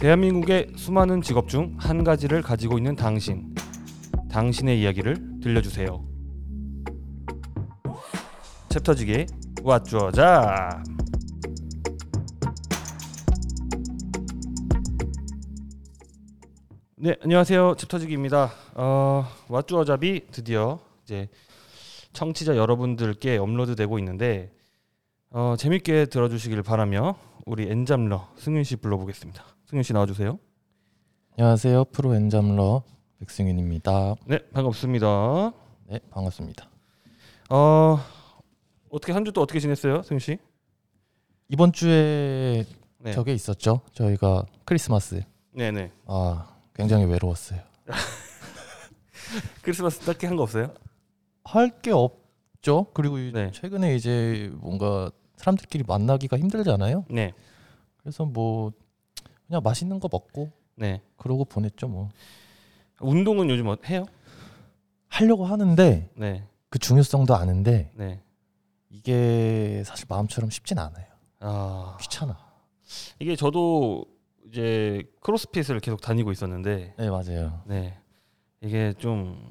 대한민국의 수많은 직업 중 한 가지를 가지고 있는 당신. 당신의 이야기를 들려주세요. 챕터지기 왓주어자. 네, 안녕하세요. 챕터지기입니다. 어, 왓주어잡이 드디어 이제 청취자 여러분들께 업로드되고 있는데 어, 재밌게 들어주시길 바라며 우리 엔잡러 승윤 씨 불러보겠습니다. 승윤 씨 나와주세요. 안녕하세요. 프로 엔잠러 백승윤입니다. 네, 반갑습니다. 네, 반갑습니다. 어, 어떻게 한 주 또 어떻게 지냈어요, 승윤 씨? 이번 주에 네, 저게 있었죠. 저희가 크리스마스. 네, 네. 아, 굉장히 외로웠어요. 크리스마스 딱히 한 거 없어요? 할 게 없죠. 그리고 이- 네. 최근에 이제 뭔가 사람들끼리 만나기가 힘들잖아요. 네, 그래서 뭐 그냥 맛있는 거 먹고 네. 그러고 보냈죠, 뭐. 운동은 요즘 어, 해요? 하려고 하는데 네, 그 중요성도 아는데 네. 이게 사실 마음처럼 쉽진 않아요. 아, 귀찮아. 이게 저도 이제 크로스핏을 계속 다니고 있었는데, 네, 맞아요. 네, 이게 좀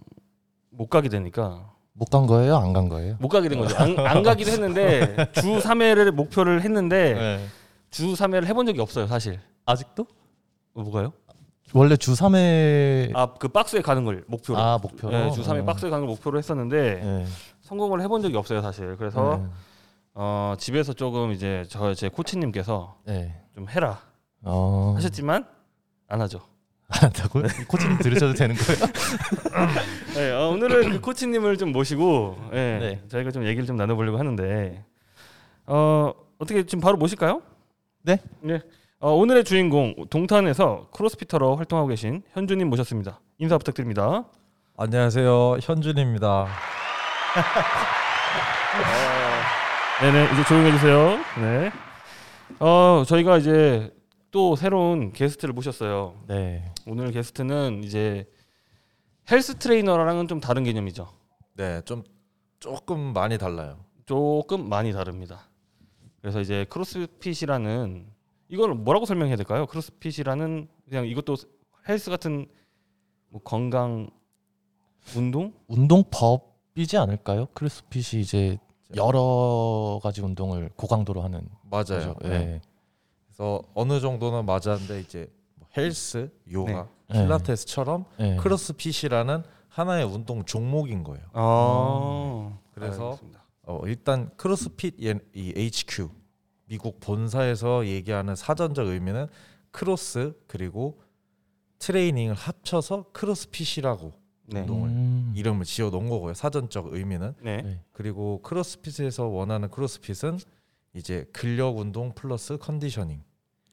못 가게 되니까 못 간 거예요? 안 간 거예요? 못 가게 된 거죠. 안, 안 가기도 했는데 주 3회를 목표를 했는데 네. 주 3회를 해본 적이 없어요, 사실. 아직도? 어, 뭐가요? 원래 주 3회 아, 그 박스에 가는 걸 목표로. 아, 목표로? 네, 주 3회 어. 박스에 가는 걸 목표로 했었는데 네. 성공을 해본 적이 없어요, 사실. 그래서 네. 어, 집에서 조금 이제 저 제 코치님께서 네. 좀 해라 어. 하셨지만 안 하죠. 안 한다고요? 코치님 들으셔도 되는 거예요? 네, 어, 오늘은 그 코치님을 좀 모시고 예, 네. 저희가 좀 얘기를 좀 나눠보려고 하는데 어, 어떻게 지금 바로 모실까요? 네. 네. 어, 오늘의 주인공 동탄에서 크로스피터로 활동하고 계신 현주님 모셨습니다. 인사 부탁드립니다. 안녕하세요 현준입니다. 네네 이제 조용해 주세요. 네. 어 저희가 이제 또 새로운 게스트를 모셨어요. 네. 오늘 게스트는 이제 헬스 트레이너랑은 좀 다른 개념이죠. 네, 좀 조금 많이 달라요. 조금 많이 다릅니다. 그래서 이제 크로스핏이라는 이걸 뭐라고 설명해야 될까요? 크로스핏이라는 그냥 이것도 헬스 같은 뭐 건강 운동? 운동법이지 않을까요? 크로스핏이 이제 여러 가지 운동을 고강도로 하는 맞아요. 네. 네. 그래서 어느 정도는 맞았는데 이제 뭐 헬스, 요가, 네. 필라테스처럼 네. 크로스핏이라는 하나의 운동 종목인 거예요. 아 그래서. 어, 일단 크로스핏 예- 이 HQ 미국 본사에서 얘기하는 사전적 의미는 cross 그리고 트레이닝을 합쳐서 크로스핏이라고 네. 운동을 음. 이름을 지어 놓은 거고요. 사전적 의미는 네. 네. 그리고 크로스핏에서 원하는 크로스핏은 이제 근력 운동 플러스 conditioning.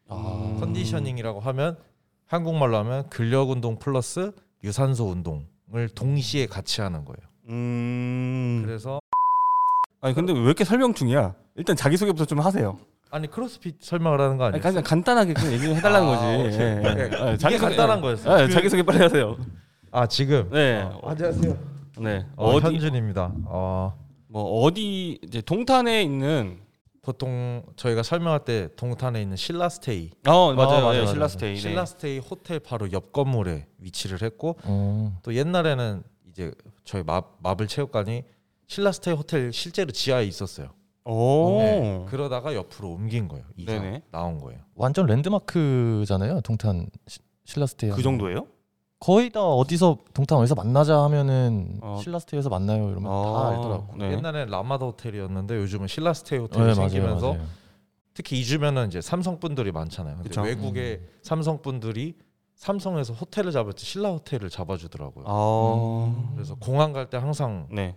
아. conditioning이라고 하면 한국말로 하면 근력 운동 플러스 유산소 운동을 동시에 같이 하는 거예요. 음. 그래서 아니 근데 왜 이렇게 설명 중이야? 일단 자기 소개부터 좀 하세요. 아니 크로스핏 설명을 하는 거 아니, 아니에요? 그냥 간단하게 좀 얘기 좀 해달라는 아, 거지. 오케이. 예, 예. 네, 아, 자기 소개- 간단한 예. 거였어요. 아, 자기 소개 빨리 하세요. 아 지금 네. 어, 안녕하세요. 네. 어, 어디 현준입니다. 어, 뭐 어디 이제 동탄에 있는 보통 저희가 설명할 때 동탄에 있는 신라스테이, 어 맞아요. 맞아요, 예, 맞아요. 신라스테이. 네. 신라스테이 호텔 바로 옆 건물에 위치를 했고 어. 또 옛날에는 이제 저희 마, 마블 체육관이 신라스테이 호텔 실제로 지하에 있었어요. 오. 네, 그러다가 옆으로 옮긴 거예요. 이사 네네. 나온 거예요. 완전 랜드마크잖아요. 동탄 시- 신라스테이. 그 정도예요? 거의 다 어디서 동탄 어디서 만나자 하면은 어. 신라스테이에서 만나요 이러면 다 알더라고. 네. 옛날에 라마다 호텔이었는데 요즘은 신라스테이 호텔이 네, 생기면서 맞아요. 특히 이주면은 이제 삼성 분들이 많잖아요. 근데 그쵸. 외국의 삼성 분들이 삼성에서 호텔을 잡을 때 신라 호텔을 잡아주더라고요. 아. 그래서 공항 갈 때 항상 네.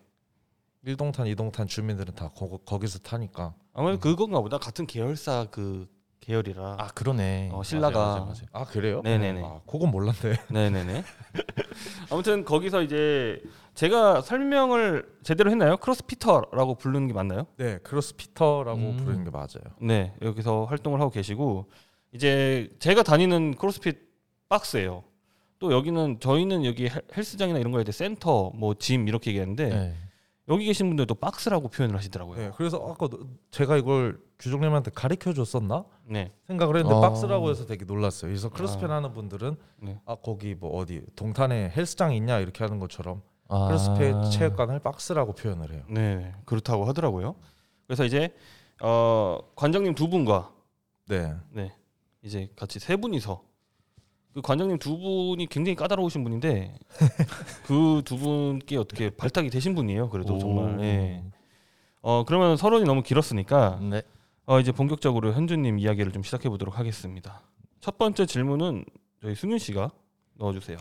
1동탄, 2동탄 주민들은 다 거, 거기서 타니까 아무래도 그건가 보다. 같은 계열사 그 계열이라. 아 그러네. 어, 신라가. 맞아요, 맞아요, 맞아요. 아 그래요? 네네네. 아, 그건 몰랐네. 네네네. 아무튼 거기서 이제 제가 설명을 제대로 했나요? CrossFitter라고 부르는 게 맞나요? 네, CrossFitter라고 음. 부르는 게 맞아요. 네, 여기서 활동을 하고 계시고 이제 제가 다니는 크로스핏 박스예요. 또 여기는 저희는 여기 헬- 헬스장이나 이런 거에 대해 센터, 뭐 gym 이렇게 얘기하는데 네. 여기 계신 분들도 박스라고 표현을 하시더라고요. 네, 그래서 아까 너- 제가 이걸 규종님한테 가르쳐 줬었나 네. 생각을 했는데 어. 박스라고 해서 되게 놀랐어요. 그래서 크로스핏 아. 하는 분들은 네. 아 거기 뭐 어디 동탄에 헬스장 있냐 이렇게 하는 것처럼 아. 크로스핏 체육관을 박스라고 표현을 해요. 네, 그렇다고 하더라고요. 그래서 이제 어, 관장님 두 분과 네. 네, 이제 같이 세 분이서 그 관장님 두 분이 굉장히 까다로우신 분인데 그 두 분께 어떻게 발탁이 되신 분이에요. 그래도 오. 정말. 예. 어 그러면 서론이 너무 길었으니까 네. 어 이제 본격적으로 현주님 이야기를 좀 시작해 보도록 하겠습니다. 첫 번째 질문은 저희 승윤 씨가 넣어주세요.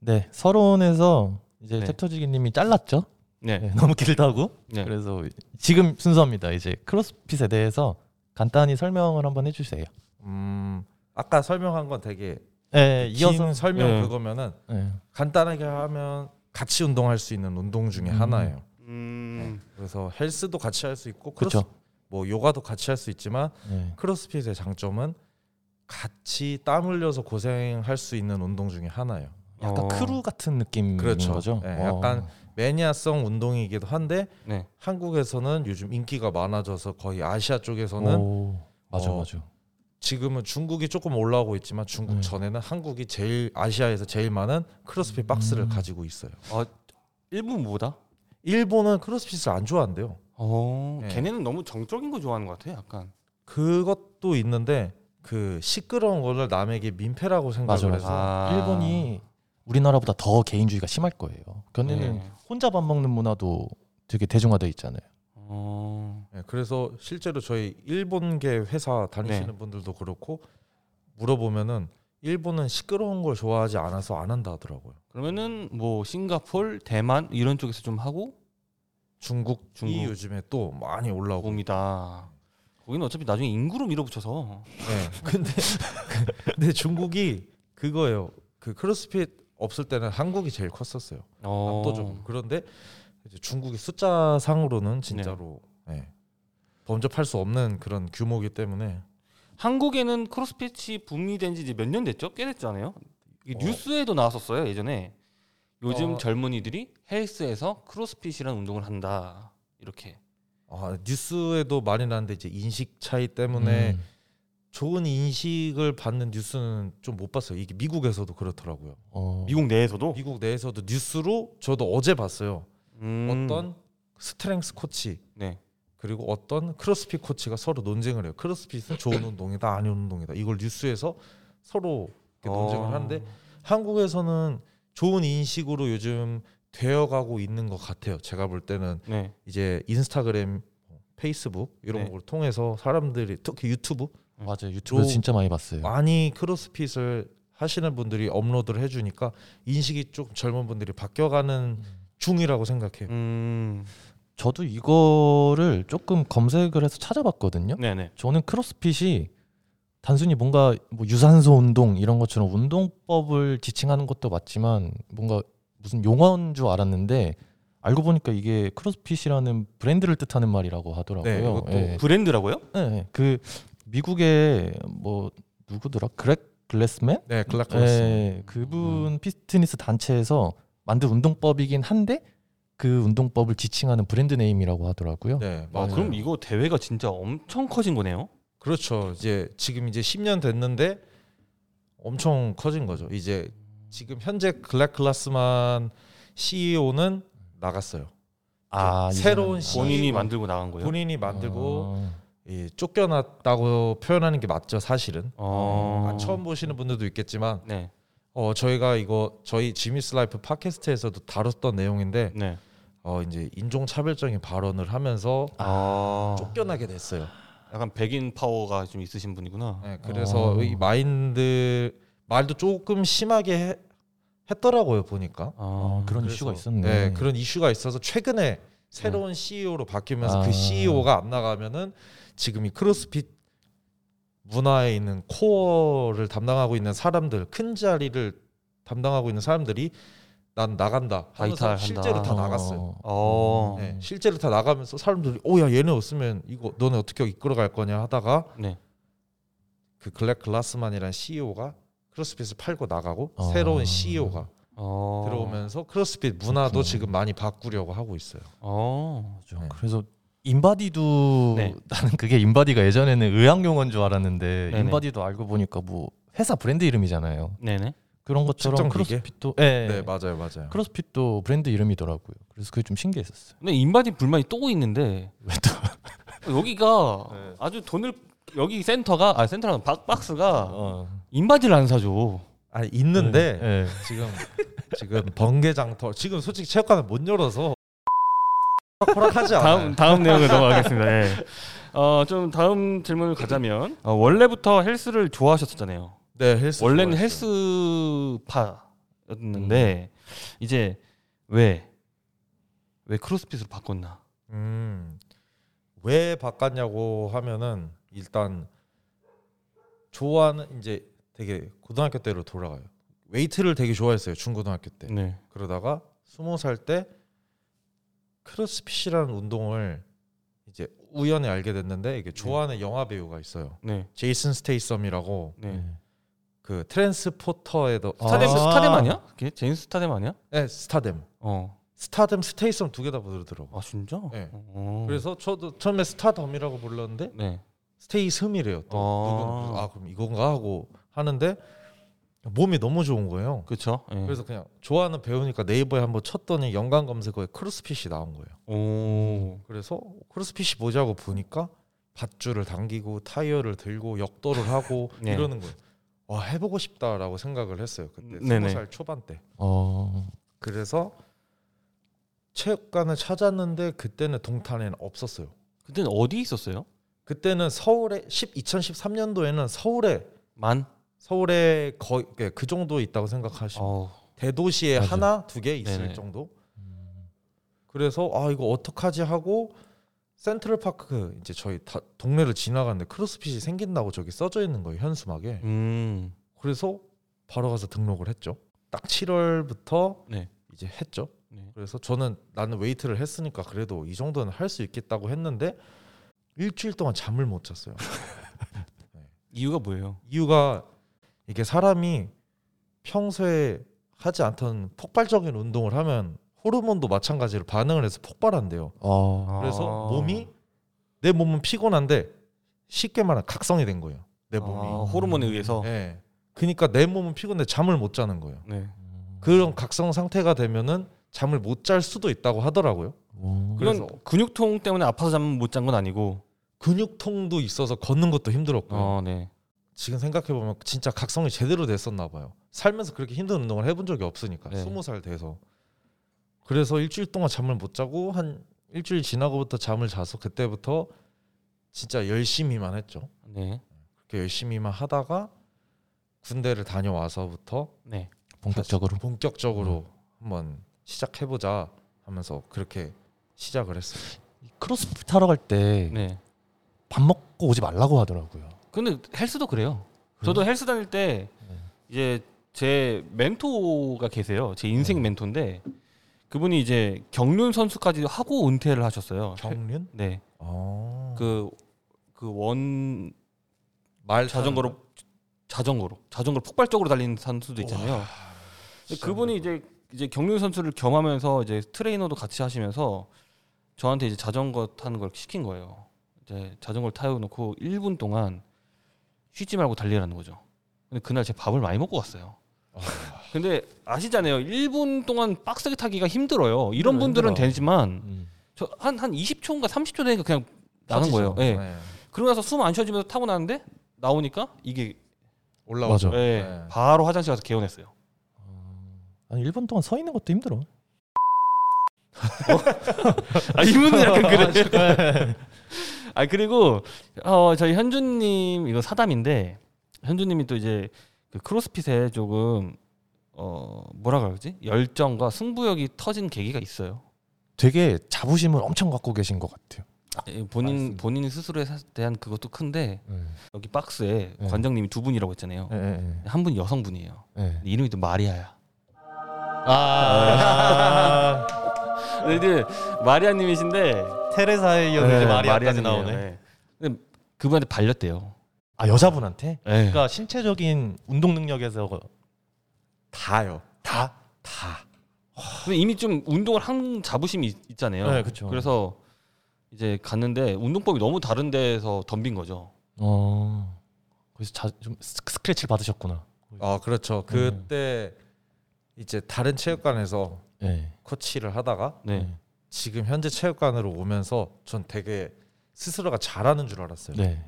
네. 서론에서 이제 네. 탭터지기님이 잘랐죠. 네, 네, 너무 길다고. 네. 그래서 지금 순서입니다. 이제 크로스핏에 대해서 간단히 설명을 한번 해주세요. 음 아까 설명한 건 되게 네, 이어서 설명 네. 그거면은 네. 간단하게 하면 같이 운동할 수 있는 운동 중에 음. 하나예요. 음, 그래서 헬스도 같이 할 수 있고 그렇죠. 크로스 뭐 요가도 같이 할 수 있지만 네. 크로스핏의 장점은 같이 땀 흘려서 고생할 수 있는 운동 중에 하나예요. 약간 어. 크루 같은 느낌인 그렇죠. 거죠. 네, 어. 약간 매니아성 운동이기도 한데 네, 한국에서는 요즘 인기가 많아져서 거의 아시아 쪽에서는 오, 맞아 어, 맞아. 지금은 중국이 조금 올라오고 있지만 중국 네. 전에는 한국이 제일 아시아에서 제일 많은 크로스핏 박스를 음. 가지고 있어요. 일본보다. 일본은 크로스핏을 안 좋아한대요. 어, 네. 걔네는 너무 정적인 거 좋아하는 것 같아. 약간. 그것도 있는데 그 시끄러운 거를 남에게 민폐라고 생각을 맞아요. 해서 아. 일본이 우리나라보다 더 개인주의가 심할 거예요. 걔네는 네. 혼자 밥 먹는 문화도 되게 대중화돼 있잖아요. 어, 네, 그래서 실제로 저희 일본계 회사 다니시는 네. 분들도 그렇고 물어보면은 일본은 시끄러운 걸 좋아하지 않아서 안 한다 하더라고요. 그러면은 뭐 싱가폴, 대만 이런 쪽에서 좀 하고 중국이 중국. 요즘에 또 많이 올라오고. 봄이다. 거기는 어차피 나중에 인구로 밀어붙여서 네. 근데 근데 중국이 그거예요. 그 크로스핏 없을 때는 한국이 제일 컸었어요. 어, 압도적으로. 그런데 이제 중국이 숫자 상으로는 진짜로 네. 범접할 수 없는 그런 규모이기 때문에 한국에는 크로스핏이 붐이 된지 이제 몇년 됐죠? 꽤 됐잖아요. 이게 어. 뉴스에도 나왔었어요 예전에. 요즘 어. 젊은이들이 헬스에서 크로스핏이라는 운동을 한다. 이렇게. 아, 뉴스에도 많이 나는데 이제 인식 차이 때문에 음. 좋은 인식을 받는 뉴스는 좀 못 봤어요. 이게 미국에서도 그렇더라고요. 어. 미국 내에서도 미국 내에서도 뉴스로 저도 어제 봤어요. 음, 어떤 strength 코치 네. 그리고 어떤 크로스핏 코치가 서로 논쟁을 해요. 크로스핏은 좋은 운동이다, 아닌 운동이다. 이걸 뉴스에서 서로 이렇게 논쟁을 어. 하는데 한국에서는 좋은 인식으로 요즘 되어가고 있는 것 같아요. 제가 볼 때는 네. 이제 인스타그램, 페이스북 이런 네. 걸 통해서 사람들이 특히 유튜브 맞아요. 유튜브 로- 진짜 많이 봤어요. 많이 크로스핏을 하시는 분들이 업로드를 해주니까 인식이 좀 젊은 분들이 바뀌어가는 중이라고 생각해요. 음, 저도 이거를 조금 검색을 해서 찾아봤거든요. 네네. 저는 크로스핏이 단순히 뭔가 뭐 유산소 운동 이런 것처럼 운동법을 지칭하는 것도 맞지만 뭔가 무슨 용어인 줄 알았는데 알고 보니까 이게 크로스핏이라는 브랜드를 뜻하는 말이라고 하더라고요. 네, 예. 브랜드라고요? 네, 네. 그 미국의 뭐 누구더라? 그렉 글래스맨? 네, 글라클러스. 예, 그분 피트니스 단체에서 만든 운동법이긴 한데 그 운동법을 지칭하는 brand name이라고 하더라고요. 네, 아, 맞아요. 그럼 이거 대회가 진짜 엄청 커진 거네요. 그렇죠. 이제 지금 이제 10년 됐는데 엄청 커진 거죠. 이제 지금 현재 글라클라스만 CEO는 나갔어요. 아, 새로운 이제는- 시- 본인이 만들고 나간 거예요. 본인이 만들고 아, 이 쫓겨났다고 표현하는 게 맞죠, 사실은. 어. 아, 처음 보시는 분들도 있겠지만 네. 어 저희가 이거 저희 지미스 라이프 팟캐스트에서도 다뤘던 내용인데 네. 어 이제 인종 차별적인 발언을 하면서 아, 쫓겨나게 됐어요. 약간 백인 파워가 좀 있으신 분이구나. 네, 그래서 어. 이 마인드 말도 조금 심하게 해- 했더라고요 보니까. 아, 그런 그래서, 이슈가 있었네. 네, 그런 이슈가 있어서 최근에 새로운 CEO로 바뀌면서 아. 그 CEO가 안 나가면은 지금 이 크로스핏 문화에 있는 코어를 담당하고 있는 사람들 큰 자리를 담당하고 있는 사람들이 난 나간다 하면서 바이탈한다. 실제로 다 나갔어요. 어. 네, 실제로 다 나가면서 사람들이 오야 얘네 없으면 이거 너네 어떻게 이끌어갈 거냐 하다가 네. 그 글렉 글라스만이라는 CEO가 크로스핏을 팔고 나가고 어. 새로운 CEO가 어. 들어오면서 크로스핏 문화도 그렇구나. 지금 많이 바꾸려고 하고 있어요. 어. 네. 그래서 인바디도 네. 나는 그게 인바디가 예전에는 의학 용어인 줄 알았는데 네네. 인바디도 알고 보니까 뭐 회사 브랜드 이름이잖아요. 네네. 그런 것처럼? 크로스핏도 예. 네, 맞아요, 맞아요. 크로스핏도 브랜드 이름이더라고요. 그래서 그게 좀 신기했었어요. 근데 인바디 불만이 또 있는데 왜 또? 여기가 네. 아주 돈을 여기 센터가 아 센터랑 박 박스가 어. 인바디를 안 사줘. 아 있는데 예. 지금 지금 번개장터 지금 솔직히 체육관을 못 열어서 허락하지 않아요. 다음 다음 내용을 넘어가겠습니다. 예. 어좀 다음 질문을 가자면 어, 원래부터 헬스를 좋아하셨잖아요. 네, 헬스 원래는 좋아했어요. 헬스파였는데 이제 왜 왜 크로스핏으로 바꿨나? 음, 왜 바꿨냐고 하면은 일단 좋아하는 이제 되게 고등학교 때로 돌아가요. 웨이트를 되게 좋아했어요 중고등학교 때. 네. 그러다가 스무 살 때 크로스핏이라는 운동을 이제 우연히 알게 됐는데 이게 좋아하는 영화 배우가 있어요. 네. 제이슨 스테이섬이라고 네. 그 트랜스포터에도 스타뎀 아. 스타뎀 아니야? 그게 제임스 스타뎀 아니야? 네, 스타뎀. 어. 스타뎀 스테이섬 두 개 다 부르더라고. 아 진짜? 네. 어. 그래서 저도 처음에 스타뎀이라고 불렀는데 네. 스테이섬이래요. 또 아. 그래서 아 그럼 이건가 하고 하는데 몸이 너무 좋은 거예요. 그렇죠. 예. 그래서 그냥 좋아하는 배우니까 네이버에 한번 쳤더니 연관 검색어에 크로스핏이 나온 거예요. 오. 그래서 크로스핏이 뭐냐고 보니까 밧줄을 당기고 타이어를 들고 역도를 하고 네. 이러는 거예요. 와 해보고 싶다라고 생각을 했어요. 그때. 스무 살 초반 때. 어. 그래서 체육관을 찾았는데 그때는 동탄에는 없었어요. 그때는 어디 있었어요? 그때는 서울에 10, 2013년도에는 서울에 만. 서울에 거의 예, 그 정도 있다고 생각하시면 어. 대도시에 맞아. 하나 두 개 있을 네네. 정도. 그래서 아 이거 어떡하지 하고 센트럴 파크 이제 저희 다 동네를 지나갔는데 크로스핏이 생긴다고 저기 써져 있는 거예요 현수막에. 음. 그래서 바로 가서 등록을 했죠. 딱 7월부터 네. 이제 했죠. 네. 그래서 저는 나는 웨이트를 했으니까 그래도 이 정도는 할 수 있겠다고 했는데 일주일 동안 잠을 못 잤어요. 이유가 뭐예요? 이유가 이게 사람이 평소에 하지 않던 폭발적인 운동을 하면 호르몬도 마찬가지로 반응을 해서 폭발한대요. 어. 그래서 아. 몸이 내 몸은 피곤한데 쉽게 말하면 각성이 된 거예요. 내 몸이. 아, 호르몬에 의해서. 예. 그러니까 내 몸은 피곤한데 잠을 못 자는 거예요. 네. 그런 각성 상태가 되면은 잠을 못 잘 수도 있다고 하더라고요. 오. 그래서- 근육통 때문에 아파서 잠 못 잔 건 아니고. 근육통도 있어서 걷는 것도 힘들었고요. 어, 네. 지금 생각해 보면 진짜 각성이 제대로 됐었나 봐요. 살면서 그렇게 힘든 운동을 해본 적이 없으니까 네. 스무 살 돼서 그래서 일주일 동안 잠을 못 자고 한 일주일 지나고부터 잠을 자서 그때부터 진짜 열심히만 했죠. 네. 그렇게 열심히만 하다가 군대를 다녀와서부터 네. 본격적으로. 본격적으로 한번 시작해 보자 하면서 그렇게 시작을 했어요. 크로스핏 하러 갈 때밥 네. 먹고 오지 말라고 하더라고요. 근데 헬스도 그래요. 저도 헬스 다닐 때 네. 이제 제 멘토가 계세요. 제 인생 네. 멘토인데 그분이 이제 경륜 선수까지 하고 은퇴를 하셨어요. 경륜? 네. 아. 그그 원말 자전거로 자전거로 자전거로 폭발적으로 달리는 선수도 있잖아요. 근데 그분이 이제 이제 경륜 선수를 겸하면서 이제 트레이너도 같이 하시면서 저한테 이제 자전거 타는 걸 시킨 거예요. 이제 자전거를 타고 1분 동안 쉬지 말고 달리라는 거죠. 근데 그날 제가 밥을 많이 먹고 갔어요. 근데 아시잖아요. 1분 동안 빡세게 타기가 힘들어요. 이런 분들은 힘들어. 되지만 음. 저한한 20초인가 30초 되니까 그냥 나간 거예요. 예. 네. 그러고 나서 숨 안 쉬어지면서 타고 나는데 나오니까 이게 올라오죠. 맞아. 예, 네. 바로 화장실 가서 개원했어요. 아니 1분 동안 서 있는 것도 힘들어. 아 이분은 약간 그래. 아 그리고 어 저희 현주님 이거 사담인데 현주님이 또 이제 그 크로스핏에 조금 어 뭐라 그러지 열정과 승부욕이 터진 계기가 있어요. 되게 자부심을 엄청 갖고 계신 것 같아요. 예, 본인 맞습니다. 본인 스스로에 사- 대한 그것도 큰데 여기 박스에 네. 관장님이 두 분이라고 했잖아요. 예, 예, 한 분이 여성분이에요. 예. 근데 이름이 또 마리아야. 아, 근데 마리아님이신데 테레사이었는데 네, 마리아까지 마리아님이에요. 나오네. 네. 근데 그분한테 발렸대요. 아 여자분한테? 네. 그러니까 신체적인 운동 능력에서 다요. 다 다. 근데 이미 좀 운동을 한 자부심이 있, 있잖아요. 네, 그쵸. 그래서 이제 갔는데 운동법이 너무 다른 데서 덤빈 거죠. 어. 그래서 자, 좀 스- 스크래치를 받으셨구나. 아 그렇죠. 그때 이제 다른 체육관에서 네. 코치를 하다가 네. 지금 현재 체육관으로 오면서 전 되게 스스로가 잘하는 줄 알았어요. 네.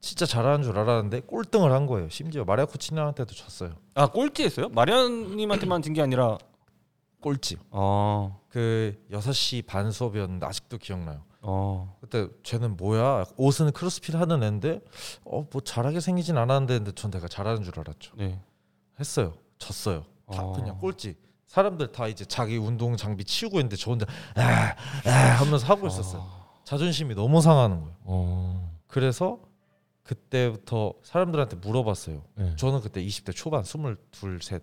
진짜 잘하는 줄 알았는데 꼴등을 한 거예요. 심지어 마리아 코치님한테도 졌어요. 아 꼴찌했어요? 마리안님한테만 진 게 아니라 꼴찌. 어, 그 6시 반 수업이었는데 아직도 기억나요. 어, 그때 쟤는 뭐야? 옷은 크로스핏 하는 애인데 어 뭐 잘하게 생기진 않았는데 근데 전 내가 잘하는 줄 알았죠. 네. 했어요. 졌어요. 다 어. 그냥 꼴찌. 사람들 다 이제 자기 운동 장비 치우고 있는데 저 혼자 아, 아 하면서 하고 있었어요. 자존심이 너무 상하는 거예요. 어. 그래서 그때부터 사람들한테 물어봤어요. 네. 저는 그때 20대 초반 22, 셋.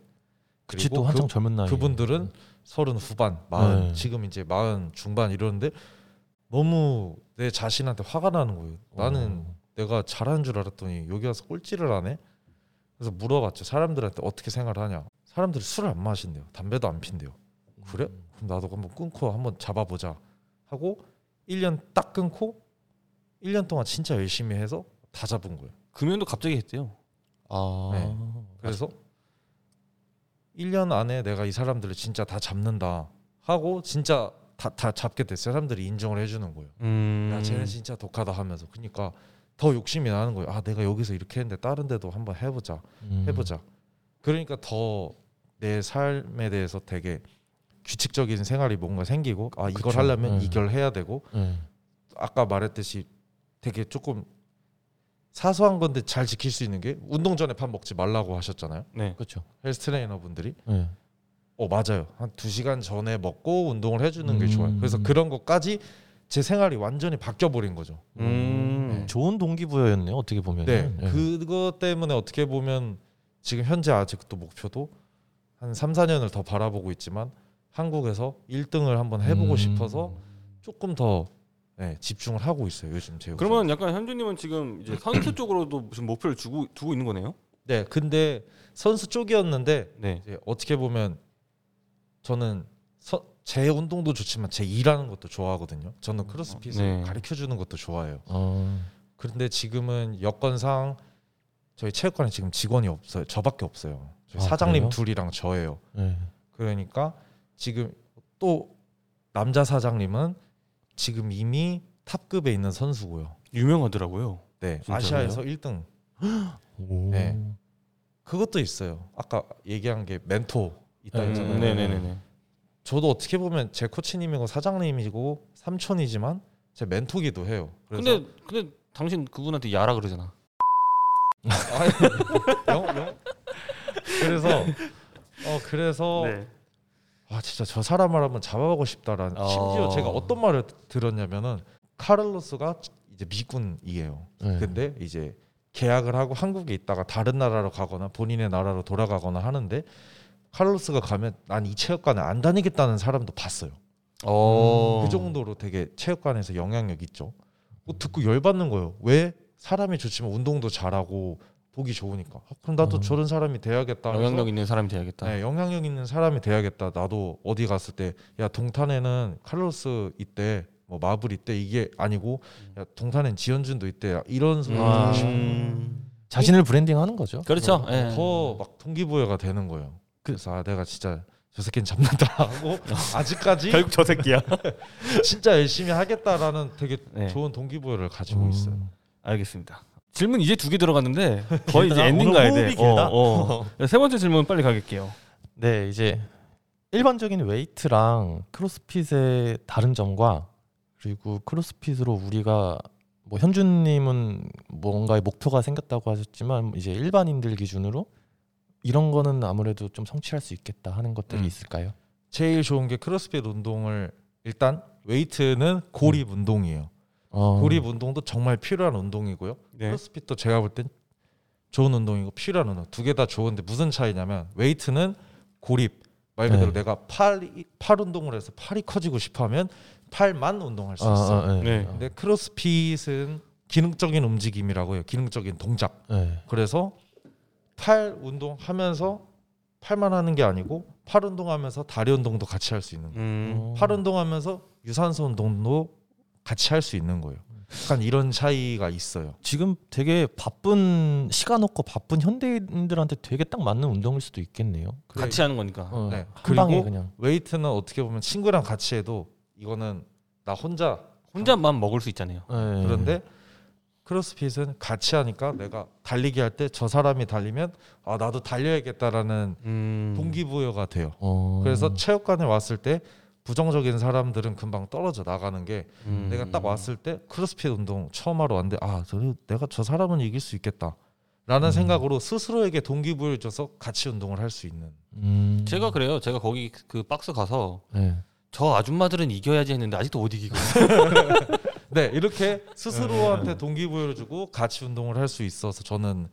그치 또 한창 그, 젊은 나이. 그분들은 서른 후반, 마흔, 네. 지금 이제 마흔 중반 이러는데 너무 내 자신한테 화가 나는 거예요. 나는 어. 내가 잘하는 줄 알았더니 여기 와서 꼴찌를 하네. 그래서 물어봤죠. 사람들한테 어떻게 생활하냐. 사람들이 술을 안 마신대요. 담배도 안 핀대요. 그래? 그럼 나도 한번 끊고 한번 잡아보자 하고 1년 딱 끊고 1년 동안 진짜 열심히 해서 다 잡은 거예요. 금연도 갑자기 했대요. 아. 네. 그래서 1년 안에 내가 이 사람들을 진짜 다 잡는다 하고 진짜 다, 다 잡게 됐어요. 사람들이 인정을 해주는 거예요. 음. 야 쟤는 진짜 독하다 하면서 그러니까 더 욕심이 나는 거예요. 아 내가 여기서 이렇게 했는데 다른 데도 한번 해보자 음. 해보자. 그러니까 더 내 삶에 대해서 되게 규칙적인 생활이 뭔가 생기고 아 이걸 그쵸. 하려면 네. 이걸 해야 되고 네. 아까 말했듯이 되게 조금 사소한 건데 잘 지킬 수 있는 게 운동 전에 밥 먹지 말라고 하셨잖아요. 네. 그렇죠. 헬스 트레이너 분들이 네. 어 맞아요 한 두 시간 전에 먹고 운동을 해주는 게 음. 좋아요. 그래서 그런 것까지 제 생활이 완전히 바뀌어 버린 거죠. 음. 좋은 동기부여였네요. 어떻게 보면. 네, 그것 때문에 어떻게 보면 지금 현재 아직도 목표도 한 3, 4년을 더 바라보고 있지만 한국에서 1등을 한번 해보고 음. 싶어서 조금 더 네, 집중을 하고 있어요 요즘 제 그러면 약간 현주님은 지금 이제 선수 쪽으로도 무슨 목표를 주고 두고 있는 거네요? 네 근데 선수 쪽이었는데 네. 이제 어떻게 보면 저는 서, 제 운동도 좋지만 제 일하는 것도 좋아하거든요. 저는 크로스핏을 네. 가르쳐 주는 것도 좋아해요. 어. 그런데 지금은 여건상 저희 체육관에 지금 직원이 없어요. 저밖에 없어요. 아, 사장님 그래요? 둘이랑 저예요. 네. 그러니까 지금 또 남자 사장님은 지금 이미 탑급에 있는 선수고요. 유명하더라고요. 네, 진짜로요? 아시아에서 1등. 오. 네. 그것도 있어요. 아까 얘기한 게 멘토 있다 네, 했잖아요. 네네네네. 저도 어떻게 보면 제 코치님이고 사장님이고 삼촌이지만 제 멘토기도 해요. 그래서 근데 근데 당신 그분한테 야라 그러잖아. 영, 영? 그래서 어 그래서 네. 아 진짜 저 사람을 한번 잡아보고 싶다라는 어. 심지어 제가 어떤 말을 들었냐면은 카를로스가 이제 미군이에요. 네. 근데 이제 계약을 하고 한국에 있다가 다른 나라로 가거나 본인의 나라로 돌아가거나 하는데 카를로스가 가면 난 이 체육관에 안 다니겠다는 사람도 봤어요. 어. 그 정도로 되게 체육관에서 영향력 있죠. 뭐 듣고 열받는 거예요. 왜 사람이 좋지만 운동도 잘하고 보기 좋으니까. 아, 그럼 나도 어. 저런 사람이 돼야겠다. 영향력 있는 사람이 돼야겠다. 네, 영향력 있는 사람이 돼야겠다. 나도 어디 갔을 때 야 동탄에는 칼로스 있대, 뭐 마블 있대 이게 아니고 야 동탄엔 지현준도 있대. 이런 소리 음. 음. 자신을 branding하는 거죠. 그렇죠. 예. 더막 동기부여가 되는 거예요. 그래서 아, 내가 진짜 저 새끼는 잡는다 하고 아직까지 결국 저 새끼야. 진짜 열심히 하겠다라는 되게 네. 좋은 동기부여를 가지고 음. 있어요. 알겠습니다. 질문 이제 두 개 들어갔는데 거의 이제. 엔딩 가야 돼. 어, 어. 세 번째 질문 빨리 갈게요. 네, 이제 일반적인 웨이트랑 크로스핏의 다른 점과 그리고 크로스핏으로 우리가 뭐 현준님은 뭔가의 목표가 생겼다고 하셨지만 이제 일반인들 기준으로 이런 거는 아무래도 좀 성취할 수 있겠다 하는 것들이 음. 있을까요? 제일 좋은 게 크로스핏 운동을 일단 웨이트는 고립 운동이에요. 어, 고립 운동도 정말 필요한 운동이고요. 네. 크로스핏도 제가 볼 땐 좋은 운동이고 필요한 운동 두 개 다 좋은데 무슨 차이냐면 웨이트는 고립 말 그대로 네. 내가 팔, 팔 운동을 해서 팔이 커지고 싶어하면 팔만 운동할 수 아, 있어. 아, 네. 네. 근데 크로스핏은 기능적인 움직임이라고 해요. 기능적인 동작. 네. 그래서 팔 운동하면서 팔만 하는 게 아니고 팔 운동하면서 다리 운동도 같이 할 수 있는 거예요. 음. 어. 팔 운동하면서 유산소 운동도 같이 할 수 있는 거예요. 약간 이런 차이가 있어요. 지금 되게 바쁜 시간 없고 바쁜 현대인들한테 되게 딱 맞는 운동일 수도 있겠네요. 같이 하는 거니까. 어, 네. 그리고 그냥. 웨이트는 어떻게 보면 친구랑 같이 해도 이거는 나 혼자 혼자만 먹을 수 있잖아요. 네. 그런데 크로스핏은 같이 하니까 내가 달리기 할 때 저 사람이 달리면 아 나도 달려야겠다라는 음. 동기부여가 돼요. 어. 그래서 체육관에 왔을 때 부정적인 사람들은 금방 떨어져 나가는 게 음. 내가 딱 왔을 때 크로스핏 운동 처음 하러 왔는데 아 저, 내가 저 사람은 이길 수 있겠다 라는 음. 생각으로 스스로에게 동기부여를 줘서 같이 운동을 할 수 있는 음. 제가 그래요. 제가 거기 그 박스 가서 네. 저 아줌마들은 이겨야지 했는데 아직도 못 이기고. 네 이렇게 스스로한테 동기부여를 주고 같이 운동을 할 수 있어서 저는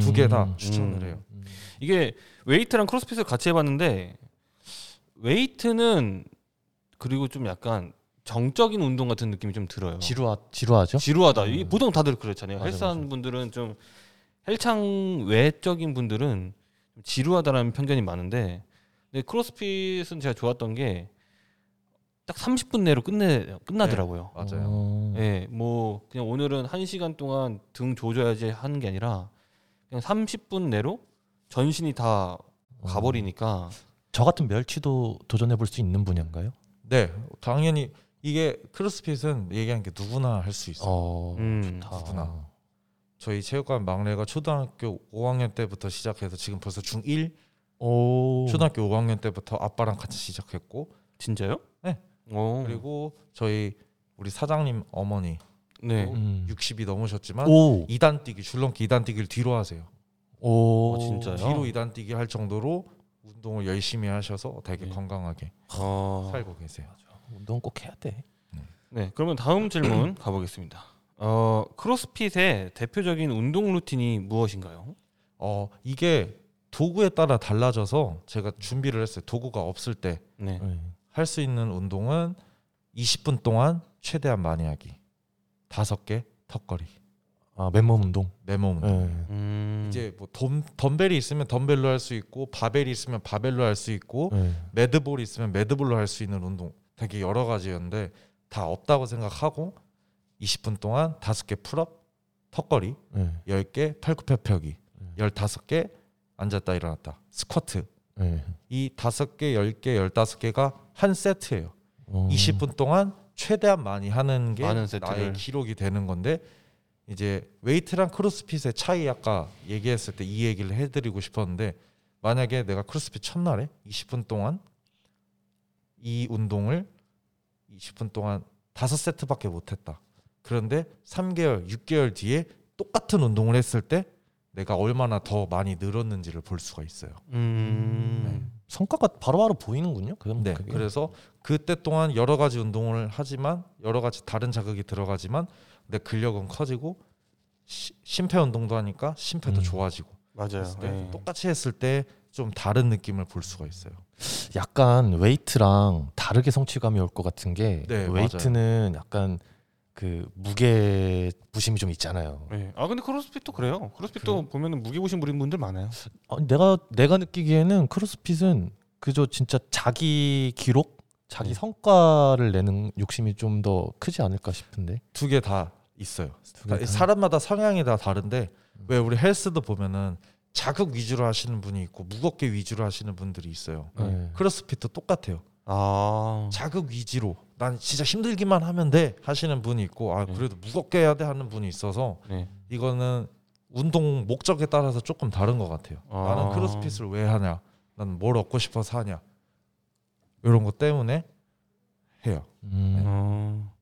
두 개다 음. 추천을 음. 해요 이게 웨이트랑 크로스핏을 같이 해봤는데 웨이트는 그리고 좀 약간 정적인 운동 같은 느낌이 좀 들어요. 지루하 지루하죠? 지루하다. 이 음. 보통 다들 그렇잖아요. 맞아, 맞아. 분들은 좀 헬창 외적인 분들은 좀 지루하다라는 편견이 많은데 근데 크로스핏은 제가 좋았던 게 딱 30분 내로 끝내 끝나더라고요. 맞아요 어. 예, 뭐 그냥 오늘은 한 시간 동안 등 조져야지 하는 게 아니라 그냥 30분 내로 전신이 다 가버리니까 저 같은 멸치도 도전해 볼 수 있는 분야인가요? 네 당연히 이게 크로스핏은 얘기한 게 누구나 할 수 있어요 어. 음. 누구나. 저희 체육관 막내가 초등학교 5학년 때부터 시작해서 지금 벌써 중1 오. 초등학교 5학년 때부터 아빠랑 같이 시작했고 진짜요? 네. 오, 그리고 저희 우리 사장님 어머니 네. 음. 60이 넘으셨지만 오. 2단 뛰기 줄넘기 2단 뛰기를 뒤로 하세요. 오. 어, 진짜요? 뒤로 2단 뛰기 할 정도로 운동을 열심히 하셔서 되게 네. 건강하게 어, 살고 계세요. 운동 꼭 해야 돼. 네, 그러면 다음 질문 가보겠습니다. 어, 크로스핏의 대표적인 운동 루틴이 무엇인가요? 어 이게 도구에 따라 달라져서 제가 준비를 했어요. 도구가 없을 때 네. 네. 할수 있는 운동은 20분 동안 최대한 많이 하기. 다섯 개 턱걸이. 아 맨몸 운동. 맨몸 운동. 네. 음, 이제 뭐 덤, 덤벨이 있으면 덤벨로 할 수 있고 바벨이 있으면 바벨로 할 수 있고 네. med ball이 있으면 med ball로 할 수 있는 운동 되게 여러 가지였는데 다 없다고 생각하고 20분 동안 다섯 개 pull-up, 턱걸이, 네. 10개 팔굽혀 펴기, 음. 15개 앉았다 일어났다. 스쿼트. 네. 이 다섯 개, 10개, 15개가 한 세트예요. 어. 20분 동안 최대한 많이 하는 게. 나의 기록이 되는 건데 이제 웨이트랑 크로스핏의 차이 아까 얘기했을 때 이 얘기를 해드리고 싶었는데 만약에 내가 크로스핏 첫날에 20분 동안 이 운동을 20분 동안 다섯 세트밖에 못했다. 그런데 3개월, 6개월 뒤에 똑같은 운동을 했을 때 내가 얼마나 더 많이 늘었는지를 볼 수가 있어요. 음, 성과가 바로 바로 보이는군요. 그럼 네. 그게. 그래서 그때 동안 여러 가지 운동을 하지만 여러 가지 다른 자극이 들어가지만 내 근력은 커지고 시- 심폐 운동도 하니까 심폐도 음. 좋아지고 맞아요. 네. 똑같이 했을 때 좀 다른 느낌을 볼 수가 있어요. 약간 웨이트랑 다르게 성취감이 올 것 같은 게 네, 웨이트는 약간 그 무게 부심이 좀 있잖아요. 네. 아 근데 크로스핏도 그래요. 크로스핏도 보면은 무게 보신 부린 분들 많아요. 아니, 내가 내가 느끼기에는 크로스핏은 그저 진짜 자기 기록, 자기 네. 성과를 내는 욕심이 좀 더 크지 않을까 싶은데. 두 개 다 있어요. 두 개 다. 사람마다 성향이 다 다른데 왜 우리 헬스도 보면은 자극 위주로 하시는 분이 있고 무겁게 위주로 하시는 분들이 있어요. 네. 크로스핏도 똑같아요. 아, 자극 위주로 난 진짜 힘들기만 하면 돼 하시는 분이 있고 아 네. 그래도 무겁게 해야 돼 하는 분이 있어서 네. 이거는 운동 목적에 따라서 조금 다른 것 같아요. 아. 나는 크로스핏을 왜 하냐? 난 뭘 얻고 싶어서 하냐? 이런 것 때문에 해요. 음. 어.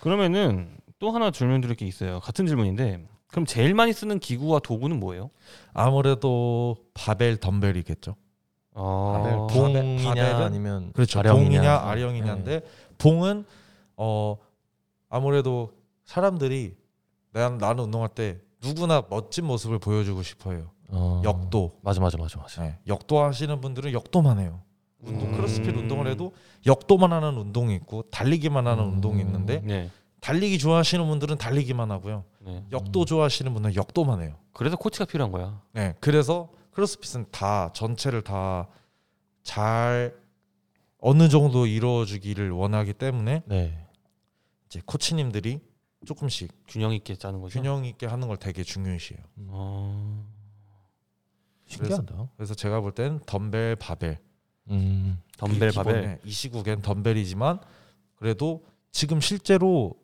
그러면은 또 하나 질문 드릴 게 있어요. 같은 질문인데 그럼 제일 많이 쓰는 기구와 도구는 뭐예요? 아무래도 바벨 덤벨이겠죠. 아, 바벨, 봉- 봉이냐 바벨은? 아니면 그렇죠. 아령이냐. 봉이냐 아령이냐인데 봉은 어 아무래도 사람들이 난 나는 운동할 때 누구나 멋진 모습을 보여주고 싶어요. 어. 역도. 맞아 맞아 맞아 맞아. 네, 역도 하시는 분들은 역도만 해요. 운동 음. 크로스핏 운동을 해도 역도만 하는 운동이 있고 달리기만 하는 음. 운동이 있는데 네. 달리기 좋아하시는 분들은 달리기만 하고요. 네. 역도 좋아하시는 분은 역도만 해요. 그래서 코치가 필요한 거야. 네, 그래서 크로스핏은 다 전체를 다 잘 어느 정도 이루어주기를 원하기 때문에 네. 이제 코치님들이 조금씩 균형 있게 짜는 거죠. 균형 있게 하는 걸 되게 중요시해요. 어. 신기하다. 그래서 제가 볼 때는 덤벨, 바벨 음. 덤벨 바벨. 이 시국엔 덤벨이지만 그래도 지금 실제로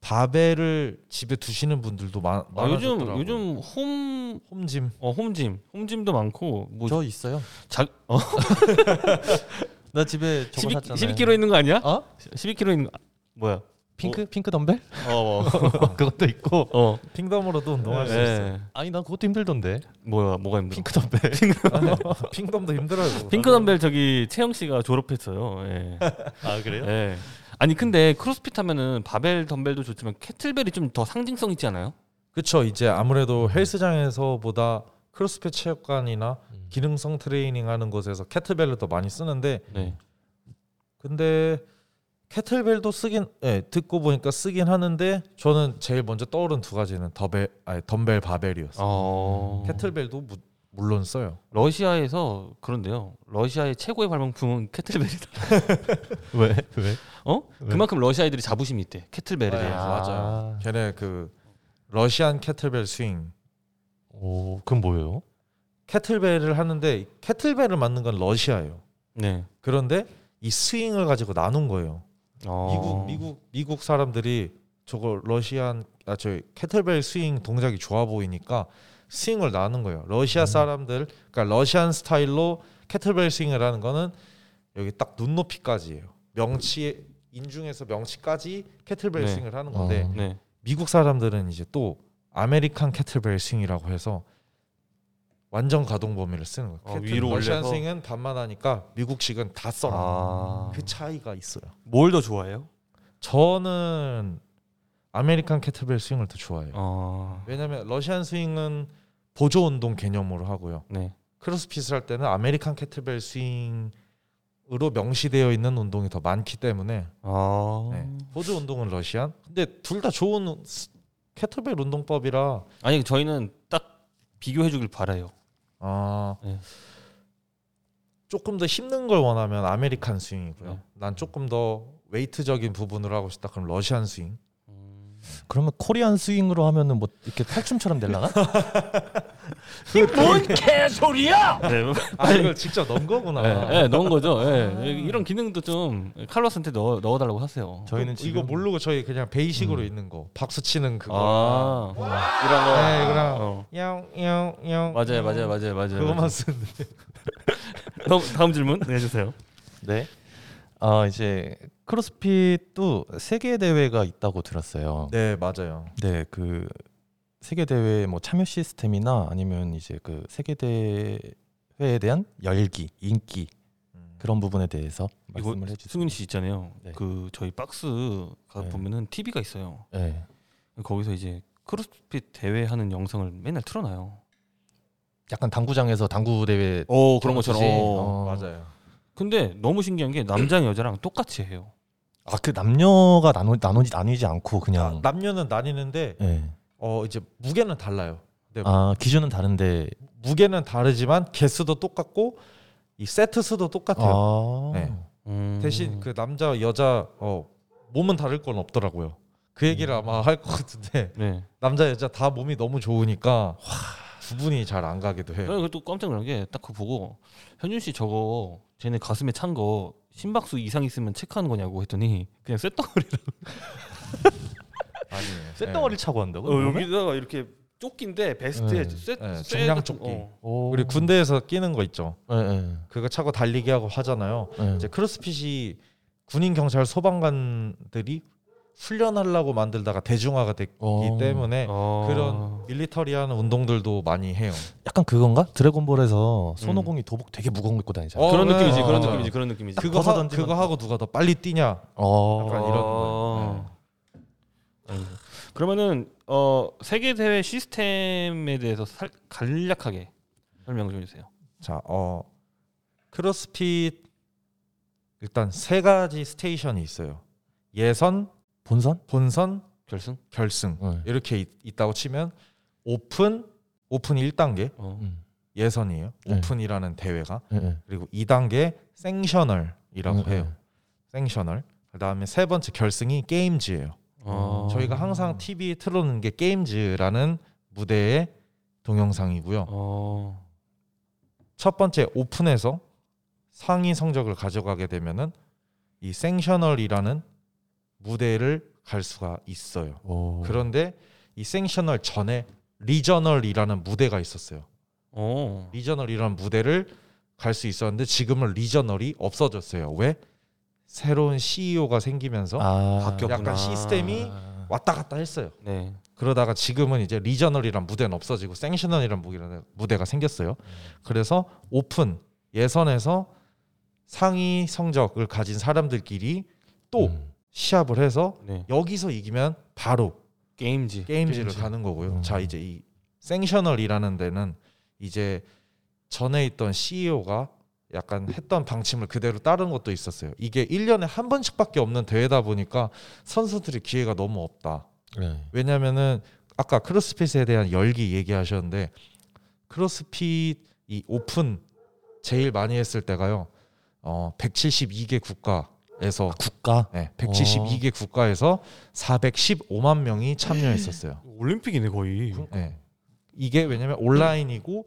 바벨을 집에 두시는 분들도 많, 아, 요즘 많아졌더라고요. 요즘 홈 홈짐 어, 홈짐 홈짐도 많고 뭐 저 있어요. 자, 어, 나 집에 저거 12, 샀잖아요. 12kg 있는 거 아니야? 어? 12kg 있는 거, 뭐야? 핑크 핑크 덤벨? 어, 어. 그것도 있고. 어. 핑덤으로도 운동할 수 있어요. 예. 아니 난 그것도 힘들던데. 뭐야? 뭐가 힘들어? 핑크 덤벨. 아니, 핑덤도 힘들어요. 핑크 덤벨 저기 채영 씨가 졸업했어요. 예. 아 그래요? 예. 아니 근데 크로스핏 하면은 바벨 덤벨도 좋지만 kettlebell이 좀 더 상징성 있지 않아요? 그렇죠. 이제 아무래도 헬스장에서보다 크로스핏 체육관이나 음. 기능성 트레이닝 하는 곳에서 kettlebell을 더 많이 쓰는데 네. 근데 kettlebell도 쓰긴 예, 듣고 보니까 쓰긴 하는데 저는 제일 먼저 떠오른 두 가지는 더벨 아니 덤벨 바벨이었어요. 어. kettlebell도 무, 물론 써요. 러시아에서 그런데요. 러시아의 최고의 발명품은 kettlebell이다. 왜? 왜? 어? 왜? 그만큼 러시아 애들이 자부심이 있대. kettlebell에 네, 대해서. 맞아요. 걔네 그 Russian kettlebell swing 오, 그럼 뭐예요? kettlebell을 하는데 kettlebell을 만든 건 러시아예요. 네. 그런데 이 swing을 가지고 나눈 거예요. 어. 미국 미국 미국 사람들이 저거 Russian 아저 kettlebell swing 동작이 좋아 보이니까 swing을 나눈 거예요. 러시아 사람들 그러니까 Russian 스타일로 kettlebell swing을 하는 거는 여기 딱 눈높이까지예요. 명치 인중에서 명치까지 캐틀벨 네. swing을 하는 건데 어. 네. 미국 사람들은 이제 또 American kettlebell swing이라고 해서 완전 가동 범위를 쓰는 거예요. 어, 위로 Russian 올려서? swing은 반만 하니까 미국식은 다 써라. 아. 그 차이가 있어요. 뭘 더 좋아해요? 저는 American kettlebell swing을 더 좋아해요. 어. 왜냐하면 Russian swing은 보조 운동 개념으로 하고요. 네. CrossFit을 할 때는 American kettlebell swing으로 명시되어 있는 운동이 더 많기 때문에 아. 네. 보조 운동은 Russian. 근데 둘 다 좋은 스- 캐틀벨 운동법이라 아니 저희는 딱 비교해 주길 바라요. 아 네. 조금 더 힘든 걸 원하면 American swing이고요. 네. 난 조금 더 웨이트적인 부분을 하고 싶다 그럼 Russian swing. 음. 그러면 Korean swing으로 하면은 뭐 이렇게 탈춤처럼 될라나? 네. 아 이걸 직접 넣은 거구나. 네, 네, 넣은 거죠. 네. 이런 기능도 좀 칼로스한테 넣어 넣어달라고 하세요. 저희는 이거 지금 모르고 저희 그냥 베이식으로 음. 있는 거 박수 치는 그거 아, 이런 거. 네, 이거랑 어. 영영영 맞아요, 맞아요, 맞아요, 맞아요. 그거만 쓰는데 다음, 다음 질문 네, 해주세요. 네. 아 이제 크로스핏도 세계 대회가 있다고 들었어요. 네 맞아요 네, 그 세계 대회 뭐 참여 시스템이나 아니면 이제 그 세계 대회에 대한 열기, 인기 음. 그런 부분에 대해서 말씀을 해주세요. 승윤 씨 있잖아요. 네. 그 저희 박스 가 네. 보면은 TV가 있어요. 네. 거기서 이제 크로스핏 대회 하는 영상을 맨날 틀어놔요. 약간 당구장에서 당구 대회 어 그런 것처럼. 어. 어. 맞아요 근데 너무 신기한 게 남자랑 여자랑 똑같이 해요. 아 그 남녀가 나누 나누지 나뉘지 않고 아, 그냥 남녀는 나뉘는데 네. 어 이제 무게는 달라요 네. 아 기준은 다른데 무게는 다르지만 개수도 똑같고 이 세트 수도 똑같아요 아. 네. 음. 대신 그 남자 여자 어 몸은 다를 건 없더라고요 그 얘기를 아마 할 것 같은데 네. 남자 여자 다 몸이 너무 좋으니까 구분이 잘 안 가기도 해요 그래서 또 깜짝 놀란 게 딱 그거 보고 현준 씨 저거 쟤네 가슴에 찬 거 심박수 이상 있으면 체크하는 거냐고 했더니 그냥 쇳덩어리를 아니에요 쇳덩어리를 차고 한다고? 어, 여기다가 이렇게 조끼인데 vest에 네. 쇳, 네, 쇳 중량 조끼. 어. 오. 우리 군대에서 끼는 거 있죠 네, 네. 그거 차고 달리기 하고 하잖아요 네. 이제 CrossFit이 군인 경찰 소방관들이 훈련하려고 만들다가 대중화가 됐기 어. 때문에 어. 그런 military한 운동들도 많이 해요. 약간 그건가? 드래곤볼에서 손오공이 도복 되게 무거운 거 입고 다니잖아. 어, 그런 네. 느낌이지 그런 어. 느낌이지 그런 느낌이지 그거 벗어 하, 던지면- 그거 하고 누가 더 빨리 뛰냐? 어. 약간 이런 어. 아이고. 그러면은 어 세계 대회 시스템에 대해서 살, 간략하게 설명 좀 해주세요. 자, 어 크로스핏 일단 세 가지 스테이션이 있어요. 예선, 본선? 본선, 결승? 결승 네. 이렇게 있, 있다고 치면 Open, Open 1단계, 어. 음. 예선이에요. 네. Open이라는 대회가 예, 예. 그리고 2단계 Sanctional이라고 예, 해요. Sanctional. 그다음에 세 번째 결승이 Games예요. 어. 저희가 항상 TV에 틀어놓는 게 Games라는 무대의 동영상이고요. 어. 첫 번째 Open에서 상위 성적을 가져가게 되면은 이 Sanctional이라는 무대를 갈 수가 있어요. 오. 그런데 이 Sanctional 전에 Regional이라는 무대가 있었어요. 어. Regional이라는 무대를 갈 수 있었는데 지금은 Regional이 없어졌어요. 왜? 새로운 CEO가 생기면서 아. 약간 시스템이 아. 왔다 갔다 했어요. 네. 그러다가 지금은 이제 Regional이란 무대는 없어지고 Sanctional이란 무대가 생겼어요. 그래서 오픈 예선에서 상위 성적을 가진 사람들끼리 또 음. 시합을 해서 네. 여기서 이기면 바로 Games. Games를 Games. 가는 거고요. 음. 자 이제 이 생셔널이라는 데는 이제 전에 있던 CEO가 약간 했던 방침을 그대로 따른 것도 있었어요. 이게 1년에 한 번씩밖에 없는 대회다 보니까 선수들이 기회가 너무 없다. 네. 왜냐면은 아까 크로스핏에 대한 열기 얘기하셨는데 크로스핏 이 오픈 제일 많이 했을 때가요. 어 172개 국가 에서 국가 네, 172개 국가에서 415만 명이 참여했었어요. 올림픽이네 거의. 네. 이게 왜냐면 온라인이고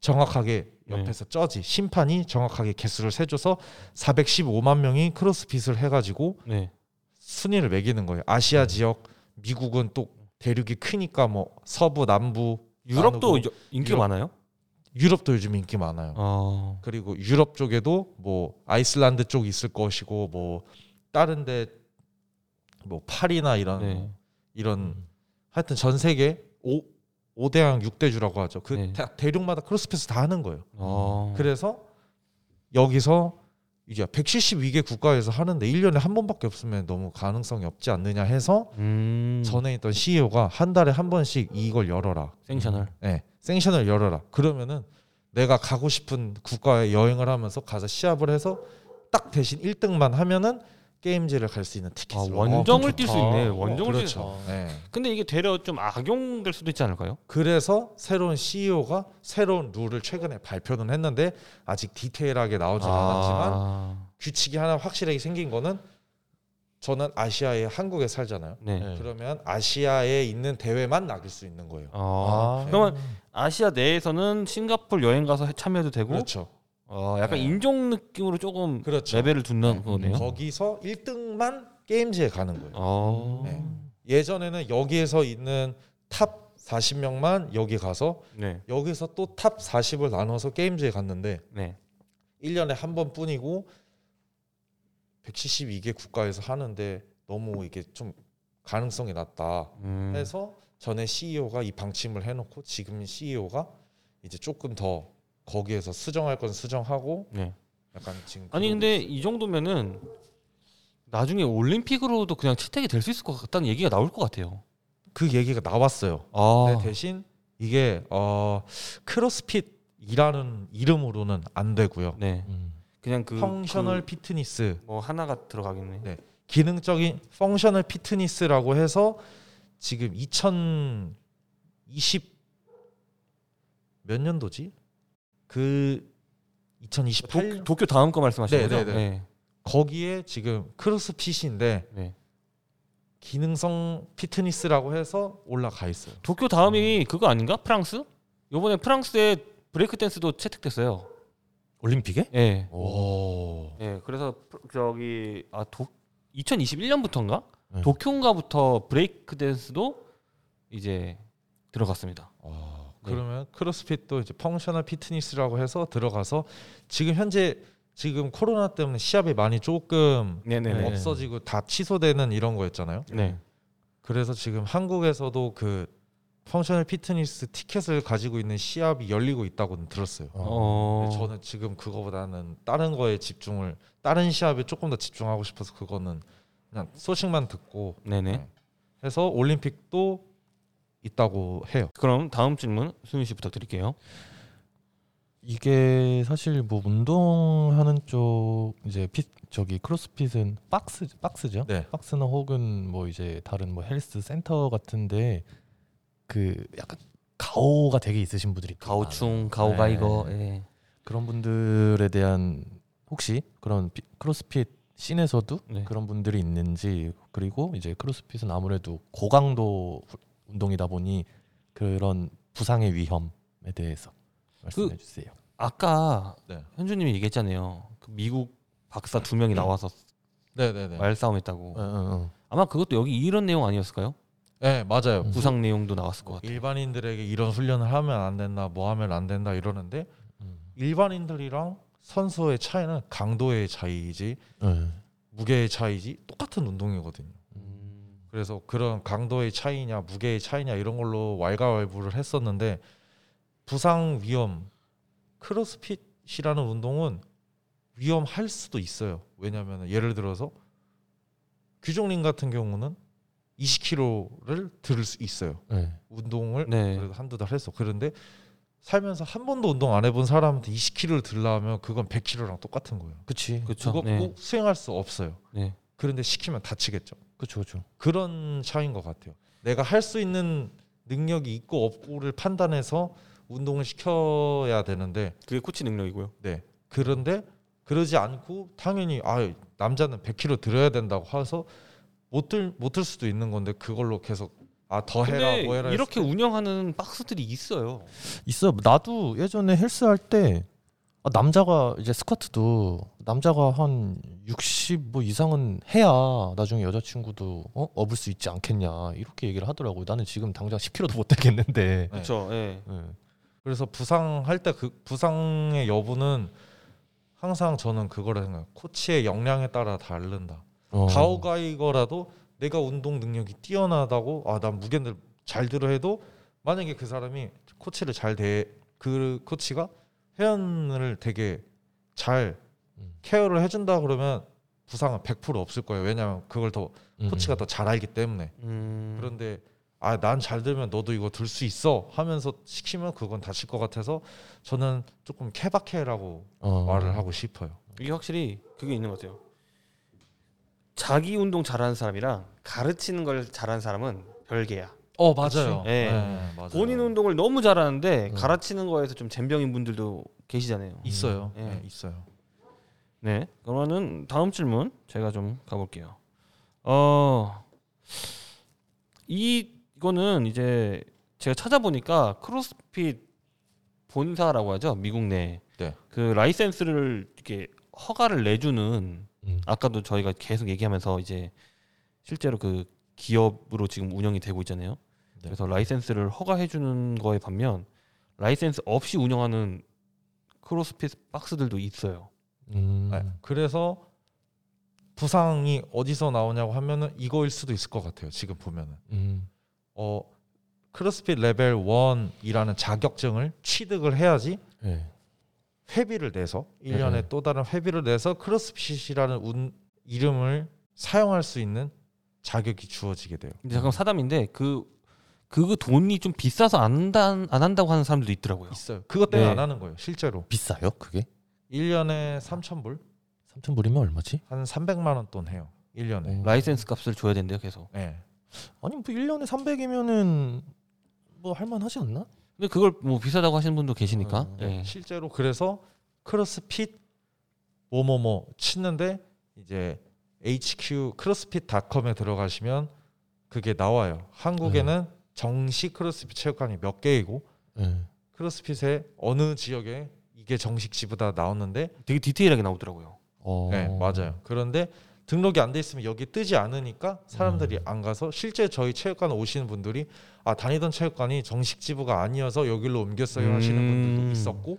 정확하게 네. 옆에서 쩌지 심판이 정확하게 개수를 세줘서 415만 명이 크로스핏을 해가지고 네. 순위를 매기는 거예요. 아시아 지역, 미국은 또 대륙이 크니까 뭐 서부, 남부, 유럽도 나누고 여- 인기가 유럽. 많아요? 유럽도 요즘 인기 많아요. 어. 그리고 유럽 쪽에도 뭐 아이슬란드 쪽 있을 것이고 뭐 다른데 뭐 파리나 이런 네. 이런 음. 하여튼 전 세계 5 5대양 6대주라고 하죠. 그 네. 대- 대륙마다 크로스핏을 다 하는 거예요. 어. 그래서 여기서 이제 172개 국가에서 하는데 1년에 한 번밖에 없으면 너무 가능성이 없지 않느냐 해서 음. 전에 있던 CEO가 한 달에 한 번씩 이걸 열어라. 생셔널. 네, 생션을 열어라. 그러면은 내가 가고 싶은 국가에 여행을 하면서 가서 시합을 해서 딱 대신 1등만 하면은 게임즈를 갈 수 있는 아, 티켓을 원정을 어, 뛸수 좋다. 있네. 어, 원정을 뛸 수. 그렇죠. 네. 근데 이게 되려 좀 악용될 수도 있지 않을까요? 그래서 새로운 CEO가 새로운 룰을 최근에 발표는 했는데 아직 디테일하게 나오진 않았지만 아. 규칙이 하나 확실하게 생긴 거는 저는 아시아에 한국에 살잖아요. 네. 네. 그러면 아시아에 있는 대회만 나길 수 있는 거예요. 아. 아. 그러면 아시아 내에서는 싱가포르 여행 가서 참여해도 되고 그렇죠. 어, 약간 네. 인증 느낌으로 조금 그렇죠. 레벨을 둔다는 네. 거네요. 거기서 1등만 Games에 가는 거예요. 어. 네. 예전에는 여기에서 있는 top 40명만 여기 가서 네. 여기서 또 top 40을 나눠서 Games에 갔는데 네. 1년에 한 번뿐이고 172개 국가에서 하는데 너무 이게 좀 가능성이 낮다 음. 해서 전에 CEO가 이 방침을 해놓고 지금 CEO가 이제 조금 더 거기에서 수정할 건 수정하고 네. 약간 지금 아니 근데. 이 정도면은 나중에 올림픽으로도 그냥 채택이 될 수 있을 것 같다는 얘기가 나올 것 같아요. 그 얘기가 나왔어요. 아. 대신 이게 어 CrossFit이라는 이름으로는 안 되고요. 네. 음. 그냥 그 functional 그 피트니스 뭐 하나가 들어가겠네. 네. 기능적인 functional fitness라고 해서 지금 2020 몇 년도지? 그 2028 도, 도쿄 다음 거 말씀하시는 네, 거죠? 네, 네. 거기에 지금 크로스핏인데 네. 기능성 피트니스라고 해서 올라가 있어요. 도쿄 다음이 그거 아닌가? 프랑스? 요번에 프랑스에 브레이크 댄스도 채택됐어요. 올림픽에? 예. 오. 예. 그래서 저기 아 도, 2021년부터인가? 네. 도쿄인가부터 브레이크 댄스도 이제 들어갔습니다. 어, 네. 그러면 CrossFit도 이제 functional fitness라고 해서 들어가서 지금 현재 지금 코로나 때문에 시합이 많이 조금 네네네. 없어지고 다 취소되는 이런 거였잖아요. 네. 그래서 지금 한국에서도 그 functional fitness 티켓을 가지고 있는 시합이 열리고 있다고는 들었어요. 어. 근데 저는 지금 그거보다는 다른 거에 집중을 다른 시합에 조금 더 집중하고 싶어서 그거는 그냥 소식만 듣고 네네. 네. 해서 올림픽도 있다고 해요. 그럼 다음 질문 수민 씨 부탁드릴게요. 이게 사실 뭐 운동하는 쪽 이제 피, 저기 CrossFit은 박스 박스죠. 네. 박스나 혹은 뭐 이제 다른 뭐 헬스 센터 같은데 그 약간 가오가 되게 있으신 분들이 또 가오충. 가오가이거. 네. 예. 그런 분들에 대한 혹시 그런 비- 크로스핏 씬에서도 네. 그런 분들이 있는지 그리고 이제 크로스핏은 아무래도 고강도 후- 운동이다 보니 그런 부상의 위험에 대해서 말씀해 주세요. 아까 네. 현주님이 얘기했잖아요. 그 미국 박사 두 명이 나와서 네네네. 말싸움했다고. 어, 어, 어. 아마 그것도 여기 이런 내용 아니었을까요? 네 맞아요. 음. 부상 내용도 나왔을 것 같아요. 일반인들에게 이런 훈련을 하면 안 된다, 뭐 하면 안 된다 이러는데 음. 일반인들이랑 선수의 차이는 강도의 차이지 네. 무게의 차이지 똑같은 운동이거든요. 음, 그래서 그런 강도의 차이냐 무게의 차이냐 이런 걸로 왈가왈부를 했었는데 부상 위험 크로스핏이라는 운동은 위험할 수도 있어요. 왜냐하면 예를 들어서 규종님 같은 경우는 20kg를 들수 있어요. 네. 운동을 네. 그래도 한두 달 했어. 그런데 살면서 한 번도 운동 안 해본 사람한테 20kg를 들라면 그건 100kg랑 똑같은 거예요. 그치. 그렇죠. 그거 네. 꼭 수행할 수 없어요. 네. 그런데 시키면 다치겠죠. 그쵸, 그쵸. 그런 차이인 것 같아요. 내가 할 수 있는 능력이 있고 없고를 판단해서 운동을 시켜야 되는데, 그게 코치 능력이고요. 네. 그런데 그러지 않고 당연히 아 남자는 100kg 들어야 된다고 해서 못들 못 들 수도 있는 건데 그걸로 계속 아 더 해라 뭐 해라 이렇게 운영하는 박스들이 있어요. 있어. 나도 예전에 헬스 할때 아, 남자가 이제 스쿼트도 남자가 한 60 뭐 이상은 해야 나중에 여자친구도 어? 업을 수 있지 않겠냐 이렇게 얘기를 하더라고요. 나는 지금 당장 10kg도 못 되겠는데. 네. 그렇죠. 예. 네. 그래서 부상할 때 그 부상의 여부는 항상 저는 그거를 생각해요. 코치의 역량에 따라 다른다. 어. 가오가이거라도 내가 운동 능력이 뛰어나다고 아 난 무게를 잘 들어 해도 만약에 그 사람이 코치를 잘 대 그 코치가 회원을 되게 잘 음. 케어를 해준다 그러면 부상은 100% 없을 거예요. 왜냐하면 그걸 더 음. 코치가 더 잘 알기 때문에. 음, 그런데 아 난 잘 들면 너도 이거 들 수 있어 하면서 시키면 그건 다칠 것 같아서 저는 조금 케바케라고 어. 말을 하고 싶어요. 이게 확실히 그게 있는 것 같아요. 자기 운동 잘하는 사람이랑 가르치는 걸 잘하는 사람은 별개야. 어 맞아요. 네. 맞아요. 본인 운동을 너무 잘하는데 음. 가르치는 거에서 좀 젬병인 분들도 계시잖아요. 있어요. 예. 네, 있어요. 네. 그러면은 다음 질문 제가 좀 가볼게요. 어, 이 이거는 이제 제가 찾아보니까 크로스핏 본사라고 하죠 미국 내. 네. 그 라이센스를 이렇게 허가를 내주는 음. 아까도 저희가 계속 얘기하면서 이제 실제로 그 기업으로 지금 운영이 되고 있잖아요. 네. 그래서 라이센스를 허가해 주는 거에 반면 라이센스 없이 운영하는 크로스핏 박스들도 있어요. 음. 네. 그래서 부상이 어디서 나오냐고 하면은 이거일 수도 있을 것 같아요. 지금 보면은 음. 어 크로스핏 레벨 1이라는 자격증을 취득을 해야지 네. 회비를 내서 1년에 네. 또 다른 회비를 내서 CrossFit이라는 운, 이름을 사용할 수 있는 자격이 주어지게 돼요. 근데 잠깐 사담인데 그그 돈이 좀 비싸서 안 한다 안 한다고 하는 사람들도 있더라고요. 있어요. 그것 때문에 네. 안 하는 거예요. 실제로 비싸요 그게? 1년에 3,000불 3천 불이면 얼마지? 한 300만 원 돈 해요. 1년에. 음. 라이센스 값을 줘야 된대요, 계속. 네. 아니 뭐 1년에 300이면은 뭐 할만 하지 않나? 근데 그걸 뭐 비싸다고 하시는 분도 계시니까. 어, 예. 실제로 그래서 크로스핏 뭐뭐뭐 치는데 이제 HQ 크로스핏닷컴에 들어가시면 그게 나와요. 한국에는 정식 크로스핏 체육관이 몇 개이고 네. CrossFit의 어느 지역에 이게 정식 지부다 나오는데 되게 디테일하게 나오더라고요. 어. 네 맞아요. 그런데 등록이 안 돼 있으면 여기 뜨지 않으니까 사람들이 음. 안 가서 실제 저희 체육관 오시는 분들이 아 다니던 체육관이 정식 지부가 아니어서 여기로 옮겼어요 하시는 분들도 음. 있었고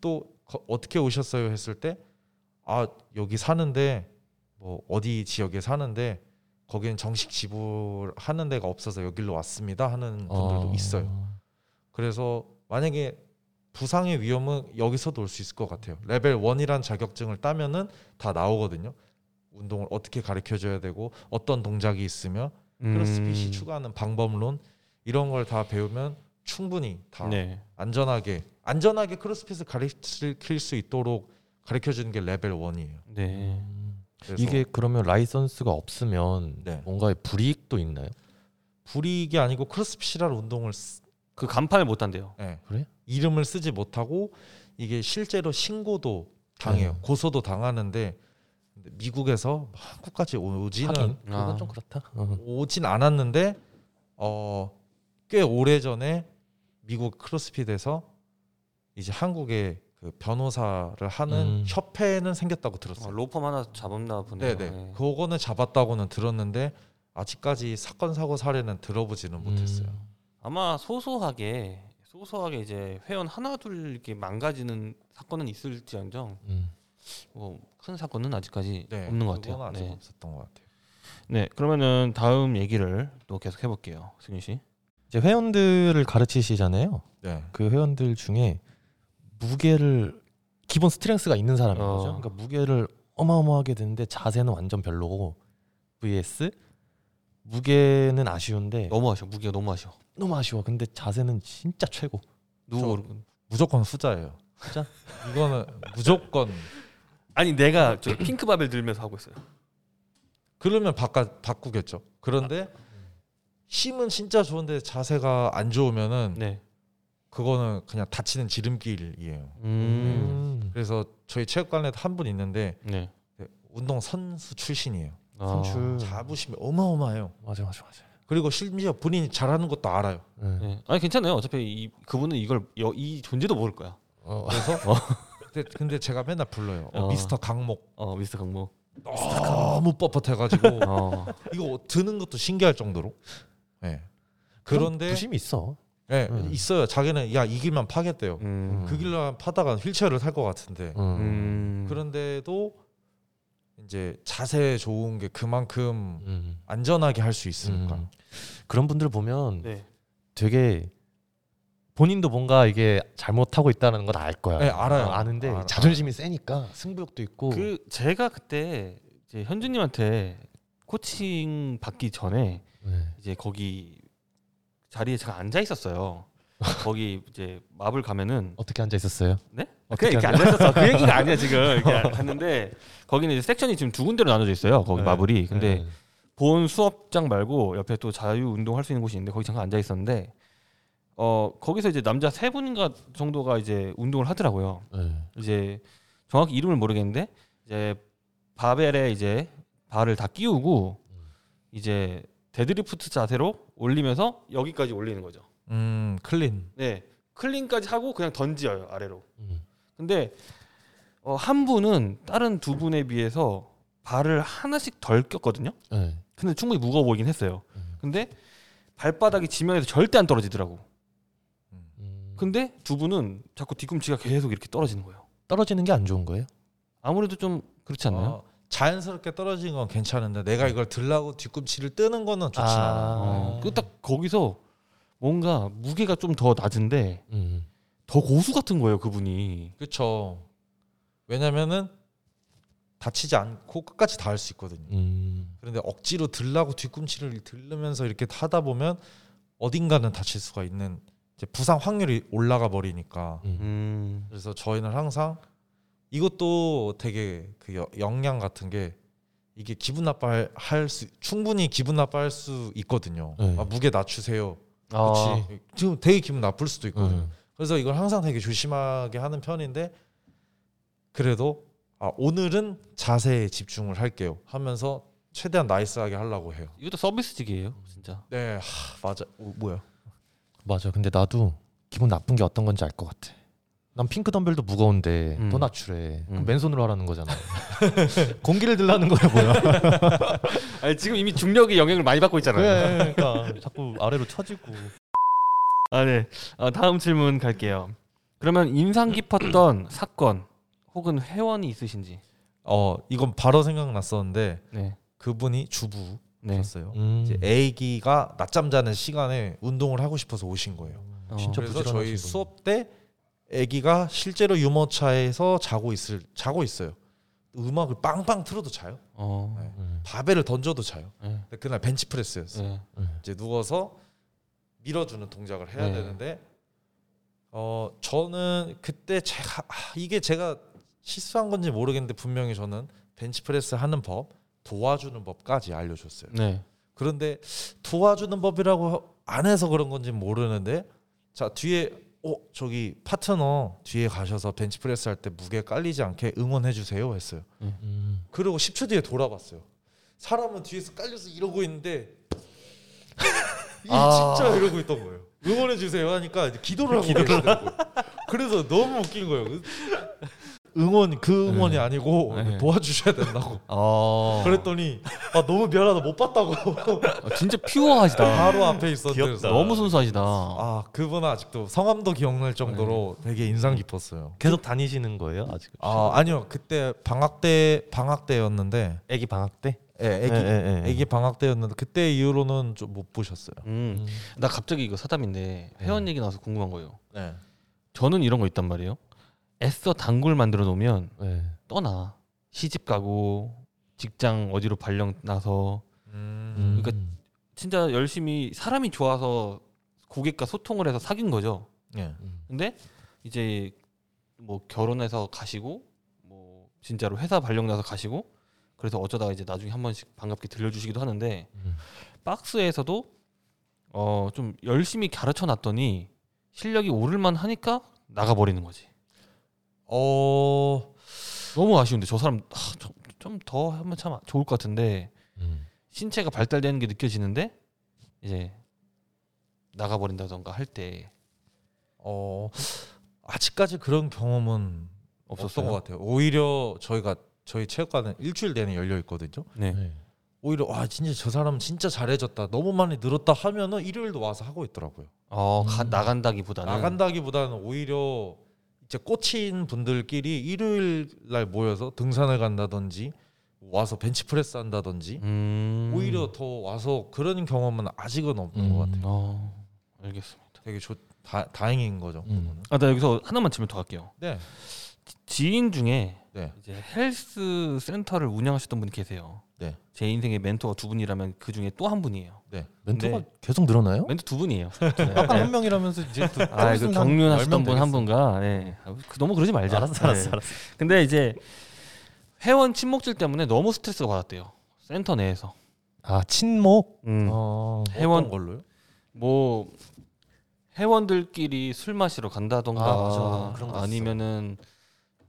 또 거- 어떻게 오셨어요 했을 때 아 여기 사는데 뭐 어디 지역에 사는데 거기는 정식 지부 하는 데가 없어서 여기로 왔습니다 하는 분들도 어. 있어요. 그래서 만약에 부상의 위험은 여기서도 올 수 있을 것 같아요. 레벨 1이란 자격증을 따면은 다 나오거든요. 운동을 어떻게 가르쳐 줘야 되고 어떤 동작이 있으며 CrossFit이 음. 추구하는 방법론 이런 걸 다 배우면 충분히 다 네. 안전하게 안전하게 CrossFit을 가르칠 수 있도록 가르쳐 주는 게 레벨 1이에요. 네. 이게 그러면 라이선스가 없으면 네. 뭔가의 불이익도 있나요? 불이익이 아니고 CrossFit이라는 운동을 쓰- 그 간판을 못 한대요. 예. 그래? 이름을 쓰지 못하고 이게 실제로 신고도 당해요. 네. 고소도 당하는데 미국에서 한국까지 오지는 하긴 그건 아. 좀 그렇다. 어. 오진 않았는데 어, 꽤 오래 전에 미국 크로스핏에서 이제 한국에 그 변호사를 하는 음. 협회는 생겼다고 어, 들었어요. 로펌 하나 잡았나 보네요. 네네. 네. 그거는 잡았다고는 들었는데 아직까지 사건 사고 사례는 들어보지는 못했어요. 음. 아마 소소하게 소소하게 이제 회원 하나 둘 이렇게 망가지는 사건은 있을지언정 음. 뭐 큰 사건은 아직까지 네, 없는 것 같아요. 아직 네. 없었던 것 같아요. 네, 그러면은 다음 얘기를 또 계속 해볼게요, 승윤 씨. 이제 회원들을 가르치시잖아요. 네. 그 회원들 중에 무게를 기본 스트렝스가 있는 사람인 어. 거죠. 그러니까 무게를 어마어마하게 드는데 자세는 완전 별로고 vs 무게는 아쉬운데 너무 아쉬워, 무게가 너무 아쉬워. 너무 아쉬워. 근데 자세는 진짜 최고. 누구? 무조건 후자예요. 후자? 이거는 무조건 아니 내가 저 핑크바벨 들면서 하고 있어요. 그러면 바꿔 바꾸겠죠. 그런데 힘은 진짜 좋은데 자세가 안 좋으면은 네. 그거는 그냥 다치는 지름길이에요. 음. 음. 그래서 저희 체육관에 한 분 있는데 네. 네, 운동 선수 출신이에요. 아. 선출. 자부심이 어마어마해요. 맞아 맞아 맞아. 그리고 심지어 본인이 잘하는 것도 알아요. 네. 네. 아니 괜찮아요. 어차피 이, 그분은 이걸 여, 이 존재도 모를 거야. 어, 그래서 근데, 근데 제가 맨날 불러요. 어, 어. 미스터 강목 어, 미스터 강모. 너무 뻣뻣해가지고 어. 이거 드는 것도 신기할 정도로. 네. 그런데 부심이 있어. 네, 음. 있어요. 자기는 야 이 길만 파겠대요. 음. 그 길로 파다가 휠체어를 탈 것 같은데 음. 음. 그런데도 이제 자세 좋은 게 그만큼 음. 안전하게 할 수 있으니까. 음. 그런 분들 보면 네. 되게 본인도 뭔가 이게 잘못하고 있다는 걸알 거야. 네, 알아요. 어, 아는데 알아. 자존심이 세니까 승부욕도 있고. 그 제가 그때 이제 현주님한테 코칭 받기 전에 네. 이제 거기 자리에 제가 앉아 있었어요. 거기 이제 마블 가면은 어떻게 앉아 있었어요? 네? 그냥 이렇게 앉아 있었어. 그 얘기가 아니야 지금. 이렇게 갔는데 거기는 이제 섹션이 지금 두 군데로 나눠져 있어요. 거기 네. 마블이. 근데 네. 본 수업장 말고 옆에 또 자유 운동할 수 있는 곳이 있는데 거기 잠깐 앉아 있었는데 어 거기서 이제 남자 세 분인가 정도가 이제 운동을 하더라고요. 네. 이제 정확히 이름을 모르겠는데 이제 바벨에 이제 발을 다 끼우고 이제 데드리프트 자세로 올리면서 여기까지 올리는 거죠. 음, 클린. 네, 클린까지 하고 그냥 던져요 아래로. 음. 근데 어, 한 분은 다른 두 분에 비해서 발을 하나씩 덜 꼈거든요. 네. 근데 충분히 무거워 보이긴 했어요. 음. 근데 발바닥이 지면에서 절대 안 떨어지더라고. 음. 근데 두 분은 자꾸 뒤꿈치가 계속 이렇게 떨어지는 거예요. 떨어지는 게 안 좋은 거예요? 아무래도 좀 그렇지 않나요? 어, 자연스럽게 떨어진 건 괜찮은데 내가 이걸 들라고 뒤꿈치를 뜨는 거는 좋지 아. 않아. 어, 그딱 거기서 뭔가 무게가 좀 더 낮은데 음. 더 고수 같은 거예요 그분이. 그렇죠. 왜냐면은 다치지 않고 끝까지 다 할 수 있거든요. 음. 그런데 억지로 들라고 뒤꿈치를 들르면서 이렇게 타다 보면 어딘가는 다칠 수가 있는 부상 확률이 올라가 버리니까. 음. 음. 그래서 저희는 항상 이것도 되게 그 여- 영양 같은 게 이게 기분 나빠할 수 충분히 기분 나빠할 수 있거든요. 네. 아, 무게 낮추세요. 아, 그렇지. 지금 되게 기분 나쁠 수도 있거든요. 음. 그래서 이걸 항상 되게 조심하게 하는 편인데 그래도 아, 오늘은 자세에 집중을 할게요 하면서 최대한 나이스하게 하려고 해요. 이것도 서비스직이에요 진짜. 네, 하, 맞아. 어, 뭐야? 맞아. 근데 나도 기분 나쁜 게 어떤 건지 알 것 같아. 난 핑크 덤벨도 무거운데 음. 더 낮추래. 그럼 음. 맨손으로 하라는 거잖아. 공기를 들라는 거야 뭐야? 아니, 지금 이미 중력의 영향을 많이 받고 있잖아요. 그래, 그러니까 자꾸 아래로 처지고. 아 네. 어, 다음 질문 갈게요. 그러면 인상 깊었던 사건 혹은 회원이 있으신지. 어, 이건 바로 생각났었는데 네. 그분이 주부 셨어요. 네. 음. 이제 아기가 낮잠 자는 시간에 운동을 하고 싶어서 오신 거예요. 어, 진짜 그래서 저희 분. 수업 때 아기가 실제로 유모차에서 자고 있을 자고 있어요. 음악을 빵빵 틀어도 자요. 어. 네. 음. 바벨을 던져도 자요. 네. 그날 벤치프레스였어요. 네. 이제 누워서 밀어주는 동작을 해야 네. 되는데 어 저는 그때 제가 아, 이게 제가 실수한 건지 모르겠는데 분명히 저는 벤치프레스 하는 법 도와주는 법까지 알려줬어요. 네. 그런데 도와주는 법이라고 안 해서 그런 건지 모르는데 자 뒤에 어 저기 파트너 뒤에 가셔서 벤치프레스 할 때 무게 깔리지 않게 응원해 주세요 했어요. 음. 그리고 10초 뒤에 돌아봤어요. 사람은 뒤에서 깔려서 이러고 있는데 이게 아. 진짜 이러고 있던 거예요. 응원해 주세요 하니까 기도를 하고 계시더라고요. 그래서 너무 웃긴 거예요. 응원 그 응원이 네. 아니고 네. 도와주셔야 된다고. 어. 그랬더니 아 너무 미안하다 못 봤다고 어, 진짜 퓨어하시다. 바로 앞에 있었는데. 너무 순수하시다. 아 그분은 아직도 성함도 기억날 정도로 되게 인상 깊었어요. 계속 다니시는 거예요 아직? 아 아니요 그때 방학 때 방학 때였는데 애기 방학 때? 예, 애기 예, 예, 예. 애기 방학 때였는데 그때 이후로는 좀 못 보셨어요. 음. 음. 나 갑자기 이거 사담인데 회원 얘기 나와서 궁금한 거예요. 네. 저는 이런 거 있단 말이에요. 애써 단골 만들어 놓으면 네. 떠나. 시집 가고 직장 어디로 발령 나서 음. 그러니까 진짜 열심히 사람이 좋아서 고객과 소통을 해서 사귄 거죠. 예. 음. 근데 이제 뭐 결혼해서 가시고 뭐 진짜로 회사 발령 나서 가시고 그래서 어쩌다가 이제 나중에 한 번씩 반갑게 들려주시기도 하는데 음. 박스에서도 어 좀 열심히 가르쳐 놨더니 실력이 오를만 하니까 나가 버리는 거지. 어 너무 아쉬운데 저 사람 좀더 하면 참 좋을 것 같은데 음. 신체가 발달되는 게 느껴지는데 이제 나가 버린다던가 할 때 어, 아직까지 그런 경험은 없었던. 것 같아요. 오히려 저희가 저희 체육관은 일주일 내내 열려 있거든요. 네. 네. 오히려 와 진짜 저 사람 진짜 잘해졌다. 너무 많이 늘었다 하면은 일요일도 와서 하고 있더라고요. 어 가, 음. 나간다기보다는 나간다기보다는 오히려 이제 꽂힌 분들끼리 일요일 날 모여서 등산을 간다든지 와서 벤치프레스 한다든지 음. 오히려 더 와서 그런 경험은 아직은 없는 음. 것 같아요. 어 알겠습니다. 되게 좋 다, 다행인 거죠. 음. 그거는. 아나 여기서 하나만 질문 더 할게요. 네. 지인 중에 네. 이제 헬스 센터를 운영하셨던 분이 계세요. 네. 제 인생의 멘토가 두 분이라면 그 중에 또 한 분이에요. 멘토가 네. 계속 늘어나요? 멘토 두 분이에요. 아까 한 명이라면서 이제 또 아, 그 있으면 한 경륜하셨던 열명 분 한. 분과 네. 아, 그 너무 그러지 말자. 알았어, 알았어, 네. 알았어. 근데 이제 회원 친목질 때문에 너무 스트레스가 받았대요. 센터 내에서. 아 친목. 음. 어. 회원 어떤 걸로요? 뭐 회원들끼리 술 마시러 간다던가 아, 거 아니면은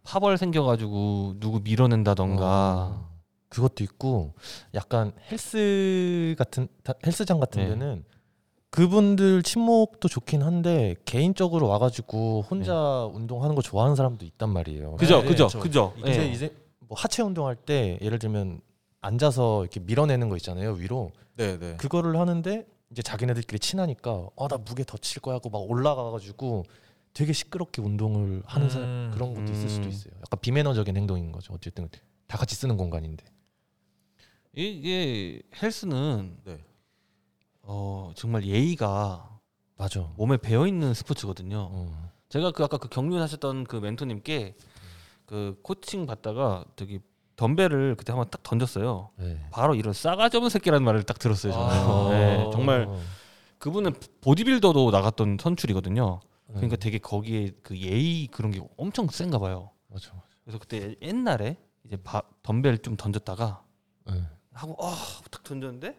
파벌 생겨가지고 누구 밀어낸다던가 어. 그것도 있고 약간 헬스 같은 다- 헬스장 같은 네. 데는 그분들 친목도 좋긴 한데 개인적으로 와가지고 혼자 운동하는 거 좋아하는 사람도 있단 말이에요. 그죠 네, 그죠 저- 그죠 이제 예. 이제 뭐 하체 운동할 때 예를 들면 앉아서 이렇게 밀어내는 거 있잖아요 위로 네, 네. 그거를 하는데 이제 자기네들끼리 친하니까 어나 무게 더 칠 거야 하고 막 올라가가지고 되게 시끄럽게 운동을 하는 사람 음, 그런 것도 있을 수도 음. 있어요. 약간 비매너적인 행동인 거죠. 어쨌든 다 같이 쓰는 공간인데. 이게 헬스는 네. 어 정말 예의가 맞아. 몸에 배어 있는 스포츠거든요. 어. 제가 그 아까 그 경륜하셨던 그 멘토님께 그 코칭 받다가 저기 덤벨을 그때 한번 딱 던졌어요. 네. 바로 이런 싸가지 없는 새끼라는 말을 딱 들었어요. 저는. 아. 네, 정말 그분은 보디빌더도 나갔던 선출이거든요. 그러니까 네. 되게 거기에 그 예의 그런 게 엄청 센가 봐요. 맞아. 맞아. 그래서 그때 옛날에 이제 바, 덤벨 좀 던졌다가 네. 하고 아딱 던졌는데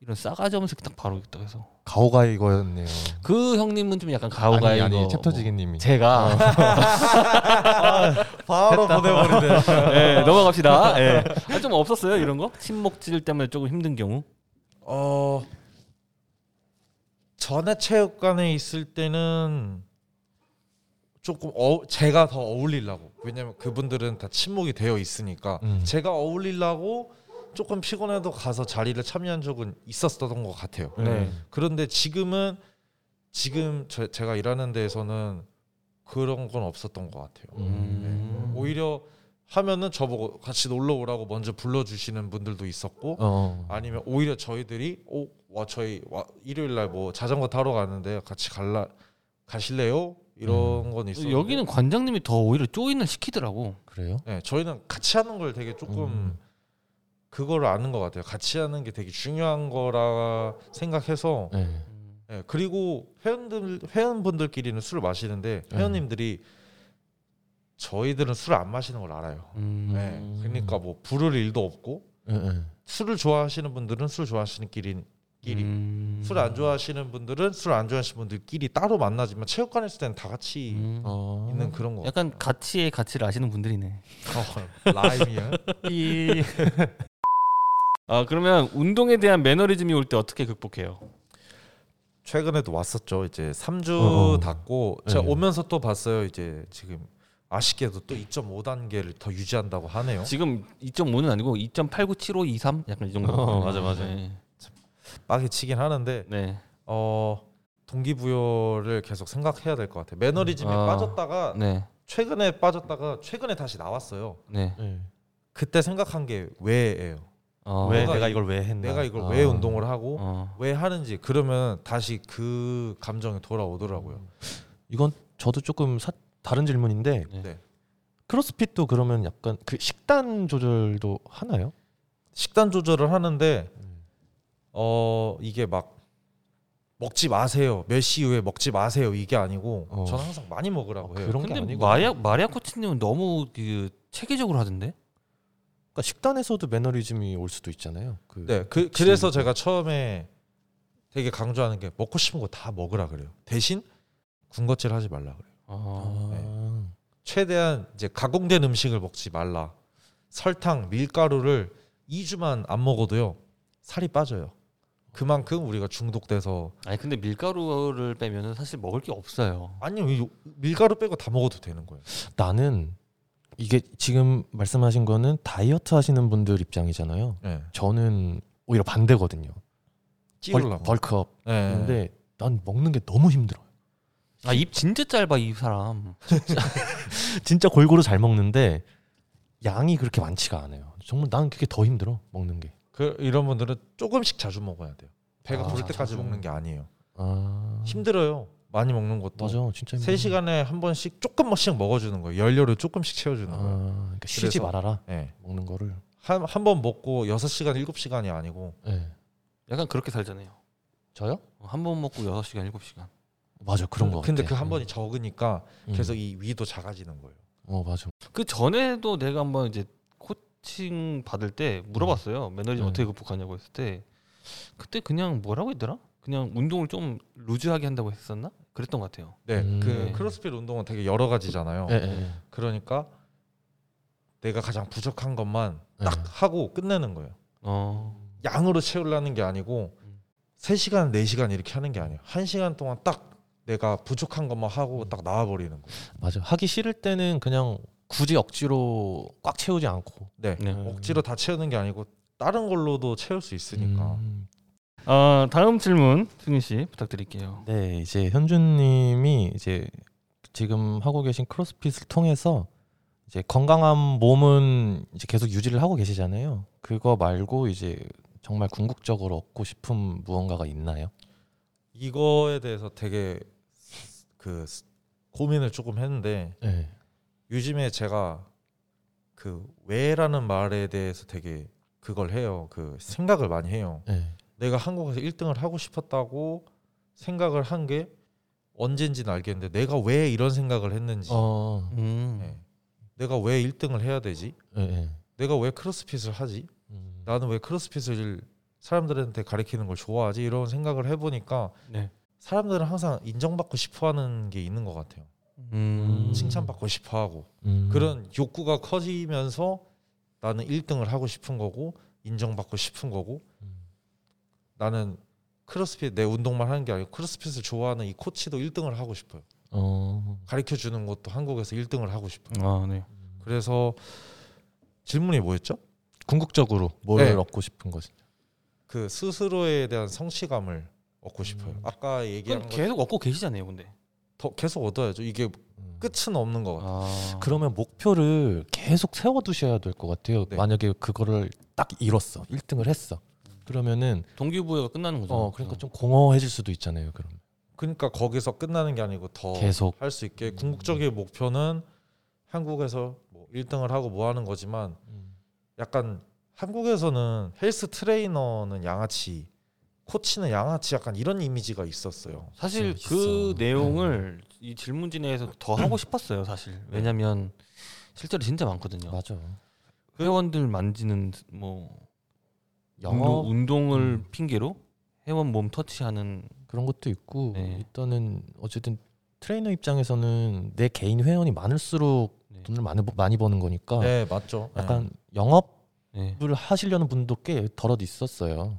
이런 싸가지 없는 새끼 딱 바로 있다 그래서 가오가 이거였네요. 그 형님은 좀 약간 가오가 아니, 아니 뭐 챕터지기님이. 제가 바로 보내버리네. 네, 넘어갑시다. 예. 아, 좀 없었어요 이런 거? 침묵질 때문에 조금 힘든 경우? 어 전에 체육관에 있을 때는 조금 어, 제가 더 어울리려고 왜냐면 그분들은 다 친목이 되어 있으니까 음. 제가 어울리려고 조금 피곤해도 가서 자리를 참여한 적은 있었던 것 같아요. 네. 그런데 지금은 지금 저, 제가 일하는 데에서는 그런 건 없었던 것 같아요. 음. 오히려 하면은 저보고 같이 놀러 오라고 먼저 불러주시는 분들도 있었고 어. 아니면 오히려 저희들이 오, 와 저희 와, 일요일 날 뭐 자전거 타러 가는데 같이 갈라 가실래요? 이런 건 있어요. 여기는 관장님이 더 오히려 조인을 시키더라고. 그래요? 네, 저희는 같이 하는 걸 되게 조금 음. 그거를 아는 것 같아요. 같이 하는 게 되게 중요한 거라 생각해서 네. 네, 그리고 회원들 회원분들끼리는 술을 마시는데 네. 회원님들이 저희들은 술안 마시는 걸 알아요. 음. 네, 그러니까 뭐 부를 일도 없고 네, 네. 술을 좋아하시는 분들은 술 좋아하시는 끼리 끼리 음. 술안 좋아하시는 분들은 술 안 좋아하시는 분들끼리 따로 만나지만 체육관에 있을 때는 다 같이 음. 어. 있는 그런 거. 약간 가치의 가치를 아시는 분들이네. 어, 라임이야. 이. 아 그러면 운동에 대한 매너리즘이 올 때 어떻게 극복해요? 최근에도 왔었죠. 이제 3주 어, 어. 닫고 제가 네. 오면서 또 봤어요. 이제 지금 아쉽게도 또 2.5단계를 더 유지한다고 하네요. 지금 2.5는 아니고 2.897523 약간 이 정도. 어, 맞아, 맞아. 네. 빡이 치긴 하는데 네. 어 동기부여를 계속 생각해야 될 것 같아요. 매너리즘에 아. 빠졌다가 네. 최근에 빠졌다가 최근에 다시 나왔어요. 네. 네. 그때 생각한 게 왜예요. 어, 왜 내가 내가 이- 이걸 왜 했나? 내가 이걸 아. 왜 운동을 하고 어. 왜 하는지 그러면 다시 그 감정이 돌아오더라고요. 이건 저도 조금 사, 다른 질문인데 네. 네. 크로스핏도 그러면 약간 그 식단 조절도 하나요? 식단 조절을 하는데 어 이게 막 먹지 마세요. 몇 시 이후에 먹지 마세요. 이게 아니고 어. 저는 항상 많이 먹으라고 어, 해요. 그런 게 근데 아니고 마리아 마리아 코치님은 너무 그 체계적으로 하던데. 그러니까 식단에서도 매너리즘이 올 수도 있잖아요. 그 네, 그 그래서. 제가 처음에 되게 강조하는 게 먹고 싶은 거 다 먹으라 그래요. 대신 군것질 하지 말라 그래요. 어. 아, 최대한 이제 가공된 음식을 먹지 말라. 설탕, 밀가루를 2주만 안 먹어도요. 살이 빠져요. 그만큼 우리가 중독돼서 아니 근데 밀가루를 빼면은 사실 먹을 게 없어요. 아니요 이 밀가루 빼고 다 먹어도 되는 거예요. 나는 이게 지금 말씀하신 거는 다이어트 하시는 분들 입장이잖아요. 네. 저는 오히려 반대거든요. 벌, 찌우려고. 벌 크업. 네. 근데 난 먹는 게 너무 힘들어요. 아 입 진짜 짧아 이 사람. 진짜 골고루 잘 먹는데 양이 그렇게 많지가 않아요. 정말 나는 그게 더 힘들어 먹는 게. 그 이런 분들은 조금씩 자주 먹어야 돼요. 배가 아, 부를 때까지 자주. 먹는 게 아니에요. 아 힘들어요. 많이 먹는 것도. 맞아, 진짜 힘들어. 3시간에 한 번씩 조금씩 먹어주는 거예요. 연료를 조금씩 채워주는 아, 거예요. 그러니까 쉬지 그래서- 말아라 네. 먹는 거를. 한 한 번 먹고 6시간, 7시간이 아니고 네. 약간 그렇게 살잖아요. 저요? 한 번 먹고 6시간 7시간. 맞아 그런 거. 근데. 그 한 번이 적으니까 음. 계속 이 위도 작아지는 거예요. 어 맞아. 그 전에도 내가 한번 이제 코칭 받을 때 물어봤어요. 매너리즘 네. 어떻게 극복하냐고 했을 때 그때 그냥 뭐라고 했더라? 그냥 운동을 좀 루즈하게 한다고 했었나? 그랬던 것 같아요. 네, 음. 그 네. 크로스핏 운동은 되게 여러 가지잖아요. 예, 예, 예. 그러니까 내가 가장 부족한 것만 네. 딱 하고 끝내는 거예요. 어. 양으로 채우려는 게 아니고 음. 3시간, 4시간 이렇게 하는 게 아니에요. 1시간 동안 딱 내가 부족한 것만 하고 딱 나와 버리는 거예요. 맞아. 하기 싫을 때는 그냥 굳이 억지로 꽉 채우지 않고. 네. 네. 억지로 다 채우는 게 아니고 다른 걸로도 채울 수 있으니까. 음. 어, 다음 질문 승윤 씨 부탁드릴게요. 네, 이제 현준님이 이제 지금 하고 계신 크로스핏을 통해서 이제 건강한 몸은 이제 계속 유지를 하고 계시잖아요. 그거 말고 이제 정말 궁극적으로 얻고 싶은 무언가가 있나요? 이거에 대해서 되게 그 고민을 조금 했는데 네. 요즘에 제가 그 왜라는 말에 대해서 되게 그걸 해요. 그 생각을 많이 해요. 네. 내가 한국에서 1등을 하고 싶었다고 생각을 한 게 언젠지는 알겠는데 내가 왜 이런 생각을 했는지 어. 음. 네. 내가 왜 1등을 해야 되지? 네. 네. 내가 왜 크로스핏을 하지? 음. 나는 왜 크로스핏을 사람들한테 가리키는 걸 좋아하지? 이런 생각을 해보니까 네. 사람들은 항상 인정받고 싶어하는 게 있는 것 같아요. 음. 칭찬받고 싶어하고 음. 그런 욕구가 커지면서 나는 1등을 하고 싶은 거고 인정받고 싶은 거고 음. 나는 크로스핏 내 운동만 하는 게 아니고 크로스핏을 좋아하는 이 코치도 1등을 하고 싶어요. 어. 가르쳐 주는 것도 한국에서 1등을 하고 싶어요. 아, 네. 그래서 질문이 뭐였죠? 궁극적으로 뭘 네. 얻고 싶은 거지? 그 스스로에 대한 성취감을 얻고 싶어요. 음. 아까 얘기한 계속 얻고 계시잖아요, 근데. 더 계속 얻어야죠. 이게 음. 끝은 없는 것 같아요. 아. 그러면 목표를 계속 세워두셔야 될 것 같아요. 네. 만약에 그거를 딱 이뤘어, 1등을 했어. 그러면은 동기부여가 끝나는 거죠. 어 그러니까 좀 공허해질 수도 있잖아요. 그럼 그러니까 거기서 끝나는 게 아니고 더 계속 할 수 있게 궁극적인 목표는 한국에서 뭐 1등을 하고 뭐 하는 거지만 약간 한국에서는 헬스 트레이너는 양아치, 코치는 양아치 약간 이런 이미지가 있었어요. 사실 있어, 그. 내용을 이 질문진에서 더 하고 싶었어요, 사실. 왜냐면 실제로 진짜 많거든요. 맞아. 회원들 만지는 뭐 영어 운동, 운동 을 음. 핑계로 회원 몸 터치하는 그런 것도 있고 네. 일단은 어쨌든 트레이너 입장에서는 내 개인 회원이 많을수록 네. 돈을 많이 버- 많이 버는 거니까 네 맞죠. 약간 영업을 네. 하시려는 분도 꽤 덜어도 있었어요.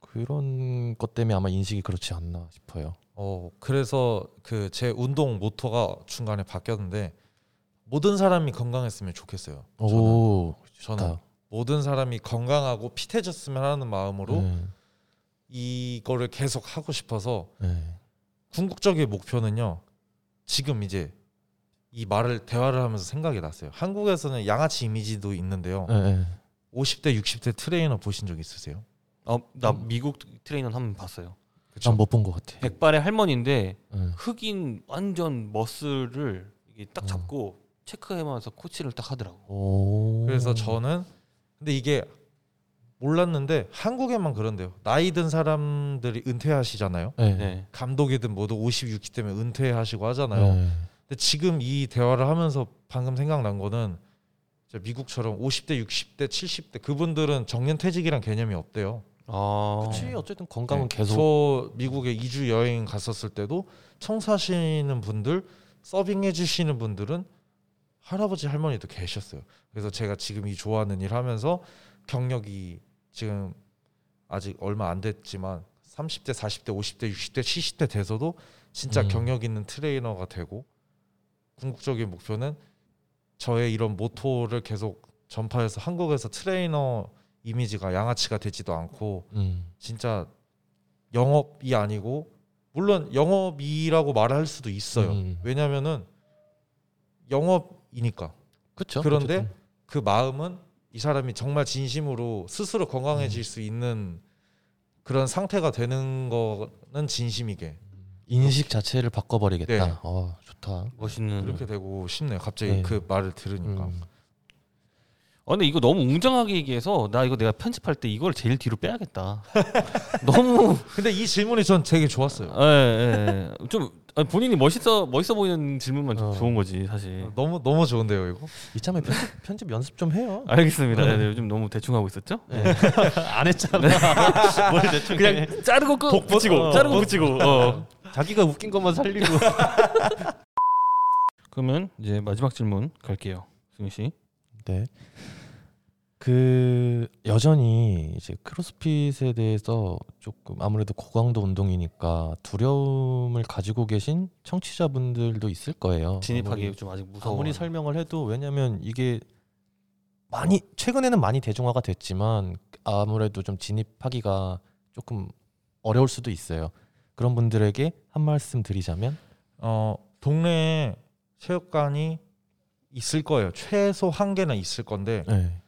그런 것 때문에 아마 인식이 그렇지 않나 싶어요. 어 그래서 그 제 운동 모토가 중간에 바뀌었는데 모든 사람이 건강했으면 좋겠어요. 저는, 오, 저는 좋다. 모든 사람이 건강하고 fit해졌으면 하는 마음으로 네, 이거를 계속 하고 싶어서 네. 궁극적인 목표는요. 지금 이제 이 말을 대화를 하면서 생각이 났어요. 한국에서는 양아치 이미지도 있는데요. 네, 네. 50대 60대 트레이너 보신 적 있으세요? 어, 나 음. 미국 트레이너 한 번 봤어요. 그쵸? 난 못 본 것 같아. 백발의 할머니인데 네. 흑인 완전 muscle을 이게 딱 어. 잡고 체크해면서 코치를 딱 하더라고. 오. 그래서 저는 근데 이게 몰랐는데 한국에만 그런데요. 나이 든 사람들이 은퇴하시잖아요. 네. 네. 감독이든 모두 50, 60 되면 은퇴하시고 하잖아요. 네. 근데 지금 이 대화를 하면서 방금 생각난 거는 미국처럼 50대, 60대, 70대 그분들은 정년 퇴직이란 개념이 없대요. 아. 그치 어쨌든 건강은 네. 계속 저 미국에 2주 여행 갔었을 때도 청소하시는 분들, 서빙해 주시는 분들은 할아버지 할머니도 계셨어요. 그래서 제가 지금 이 좋아하는 일 하면서 경력이 지금 아직 얼마 안 됐지만 30대, 40대, 50대, 60대, 70대 돼서도 진짜 음. 경력 있는 트레이너가 되고 궁극적인 목표는 저의 이런 모토를 계속 전파해서 한국에서 트레이너 이미지가 양아치가 되지도 않고 음. 진짜 영업이 아니고 물론 영업이라고 말할 수도 있어요. 음. 왜냐면은 영업 이니까 그렇죠. 그런데 그 마음은 이 사람이 정말 진심으로 스스로 건강해질 수 있는 그런 상태가 되는 거는 진심이게 인식 자체를 바꿔버리겠다. 네. 어 좋다. 멋있는. 그렇게 되고 싶네요. 갑자기 네. 그 말을 들으니까. 음. 아, 근데 이거 너무 웅장하게 얘기해서 나 이거 내가 편집할 때 이걸 제일 뒤로 빼야겠다. 너무 근데 이 질문이 전 되게 좋았어요. 예, 예, 예. 좀 아니, 본인이 멋있어 멋있어 보이는 질문만 좀 어. 좋은 거지 사실. 너무 너무 좋은데요, 이거? 이참에 편집, 편집 연습 좀 해요. 알겠습니다. 네, 네, 요즘 너무 대충 하고 있었죠? 네. 안 했잖아. 뭘 대충 해. 그냥 자르고 끄, 복 붙이고 어, 자르고 복- 붙이고. 어. 자기가 웃긴 것만 살리고. 그러면 이제 마지막 질문 갈게요, 승희 씨. 네. 그 여전히 이제 크로스핏에 대해서 조금 아무래도 고강도 운동이니까 두려움을 가지고 계신 청취자분들도 있을 거예요. 진입하기 아무리, 좀 아직 무서워. 아무리 설명을 해도 왜냐면 이게 많이 최근에는 많이 대중화가 됐지만 아무래도 좀 진입하기가 조금 어려울 수도 있어요. 그런 분들에게 한 말씀 드리자면 어 동네에 체육관이 있을 거예요. 최소 한 개는 있을 건데 네.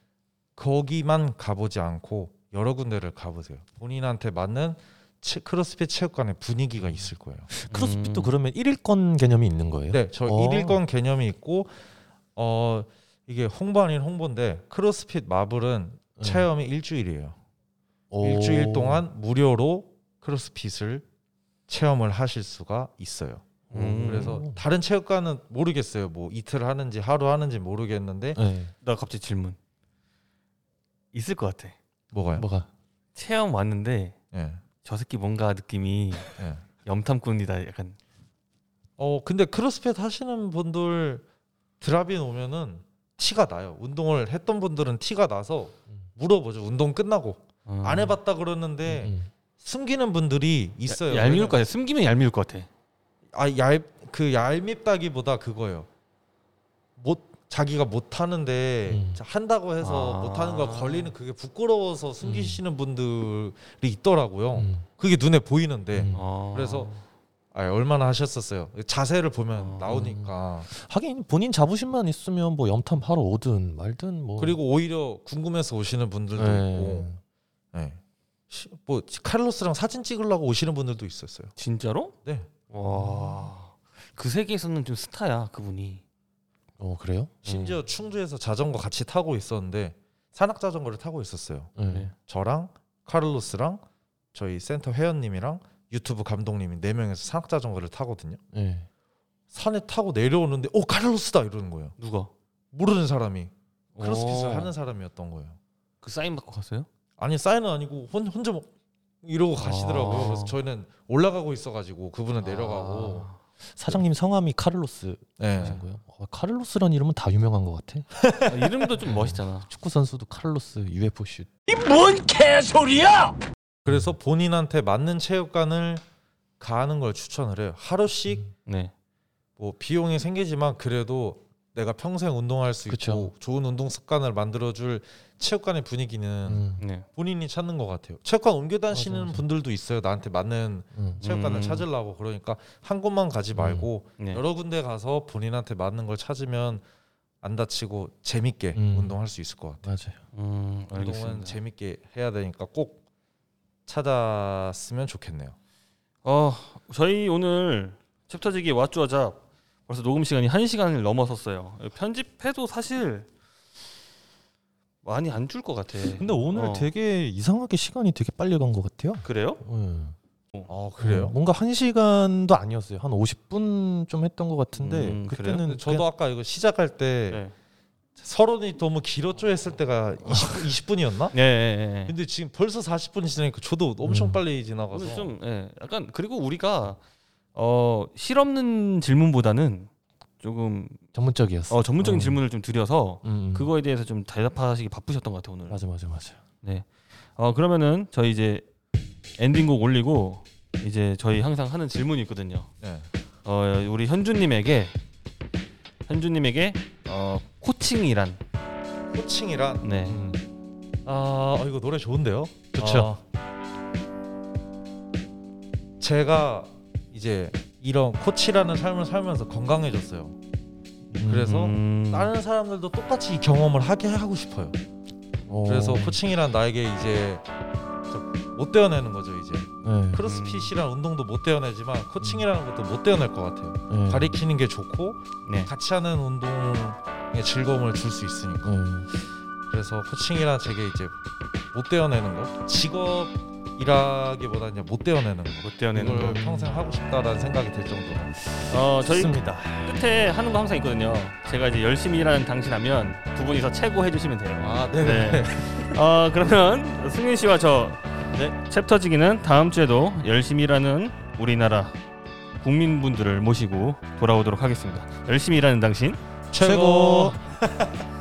거기만 가보지 않고 여러 군데를 가보세요. 본인한테 맞는 체, 크로스핏 체육관의 분위기가 있을 거예요. 크로스핏도 음. 그러면 일일권 개념이 있는 거예요? 네, 저 어. 일일권 개념이 있고 어 이게 홍보 아닌 홍보인데 크로스핏 마블은 네. 체험이 일주일이에요. 오. 일주일 동안 무료로 크로스핏을 체험을 하실 수가 있어요. 음. 그래서 다른 체육관은 모르겠어요. 뭐 이틀 하는지 하루 하는지 모르겠는데 네. 나 갑자기 질문. 있을 것 같아. 뭐가요? 뭐가? 체험 왔는데 예. 저 새끼 뭔가 느낌이 예. 염탐꾼이다. 약간 어 근데 크로스핏 하시는 분들 드랍인 오면은 티가 나요. 운동을 했던 분들은 티가 나서 음. 물어보죠. 운동 끝나고 어. 안 해봤다 그러는데 음. 숨기는 분들이 있어요. 야- 얄미울 것 같아. 숨기면 얄미울 것 같아. 아얄그 얄밉다기보다 그거예요. 못 자기가 못 하는데 음. 한다고 해서 아. 못 하는 거 걸리는 그게 부끄러워서 숨기시는 분들이 있더라고요. 음. 그게 눈에 보이는데 음. 어. 그래서 아 얼마나 하셨었어요. 자세를 보면 어. 나오니까 하긴 본인 자부심만 있으면 뭐 염탐 하러 오든 말든 뭐 그리고 오히려 궁금해서 오시는 분들도 네. 있고, 네. 시- 뭐 카를로스랑 사진 찍으려고 오시는 분들도 있었어요. 진짜로? 네. 와. 그 세계에서는 좀 스타야 그분이. 어 그래요? 심지어 충주에서 자전거 같이 타고 있었는데 산악 자전거를 타고 있었어요. 네. 네. 저랑 카를로스랑 저희 센터 회원님이랑 유튜브 감독님이 네 명에서 산악 자전거를 타거든요. 네. 산에 타고 내려오는데 오 카를로스다 이러는 거예요. 누가? 모르는 사람이 CrossFit을 오. 하는 사람이었던 거예요. 그 사인 받고 갔어요? 아니 사인은 아니고 혼, 혼자 뭐 이러고 가시더라고요. 아. 그래서 저희는 올라가고 있어가지고 그분은 내려가고. 아. 사장님 성함이 카를로스 네. 하신 거예요? 어, 카를로스란 이름은 다 유명한 것 같아. 아, 이름도 좀 멋있잖아. 축구 선수도 카를로스 UFO 슛. 그래서 본인한테 맞는 체육관을 가는 걸 추천을 해요. 하루씩 네. 뭐 비용이 생기지만 그래도 내가 평생 운동할 수 그쵸. 있고 좋은 운동 습관을 만들어줄 체육관의 분위기는 음, 네. 본인이 찾는 것 같아요. 체육관 옮겨 다니시는 맞아, 맞아. 분들도 있어요. 나한테 맞는 음. 체육관을 음. 찾으려고 그러니까 한 곳만 가지 말고 네. 여러 군데 가서 본인한테 맞는 걸 찾으면 안 다치고 재밌게 음. 운동할 수 있을 것 같아요. 맞아요. 음, 운동은. 재밌게 해야 되니까 꼭 찾았으면 좋겠네요. 어, 저희 오늘 챕터지기 왓쭈어잡 벌써 녹음 시간이 1시간을 넘어섰어요. 편집해도 사실 많이 안 줄 것 같아. 근데 오늘 어. 되게 이상하게 시간이 되게 빨리 간 것 같아요. 그래요? 네. 어 어, 뭔가 한 시간도 아니었어요. 한 50분 좀 했던 것 같은데 음, 그래요? 그때는 저도 아까 이거 시작할 때 네. 서론이 너무 길었죠 했을 때가 20, 20 분이었나? 네, 네, 네. 근데 지금 벌써 40분이 지나니까 저도 엄청 음. 빨리 지나가서 좀 예, 약간 그리고 우리가 어, 실없는 질문보다는 조금 전문적이었어. 어, 전문적인 음. 질문을 좀 드려서 음, 음. 그거에 대해서 좀 대답하시기 바쁘셨던 것 같아요 오늘. 맞아 맞아 맞아. 네. 어 그러면은 저희 이제 엔딩곡 올리고 이제 저희 항상 하는 질문이 있거든요. 네. 어 우리 현주님에게 현주님에게 어 코칭이란 코칭이란 네. 음. 아 어, 이거 노래 좋은데요? 좋죠. 아, 제가 이제 이런 코치라는 삶을 살면서 건강해졌어요. 그래서 음, 다른 사람들도 똑같이 이 경험을 하게 하고 싶어요. 어. 그래서 코칭이란 나에게 이제 저못 떼어내는 거죠 이제 네. 크로스핏이란 운동도 못 떼어내지만 코칭이라는 것도 못 떼어낼 것 같아요. 네. 가리키는 게 좋고 네. 같이 하는 운동에 즐거움을 줄 수 있으니까. 네. 그래서 코칭이란 제게 이제 못 떼어내는 거 직업이라기보다 이제 못 떼어내는 거 못 떼어내는 이걸 거. 평생 하고 싶다라는 생각이 들 정도로 어 저희 좋습니다. 끝에 하는 거 항상 있거든요. 제가 이제 열심히 일하는 당신 하면 두 분이서 최고 해주시면 돼요. 아 네. 어 그러면 승윤 씨와 저 네. 챕터지기는 다음 주에도 열심히 일하는 우리나라 국민분들을 모시고 돌아오도록 하겠습니다. 열심히 일하는 당신 최고. 최고.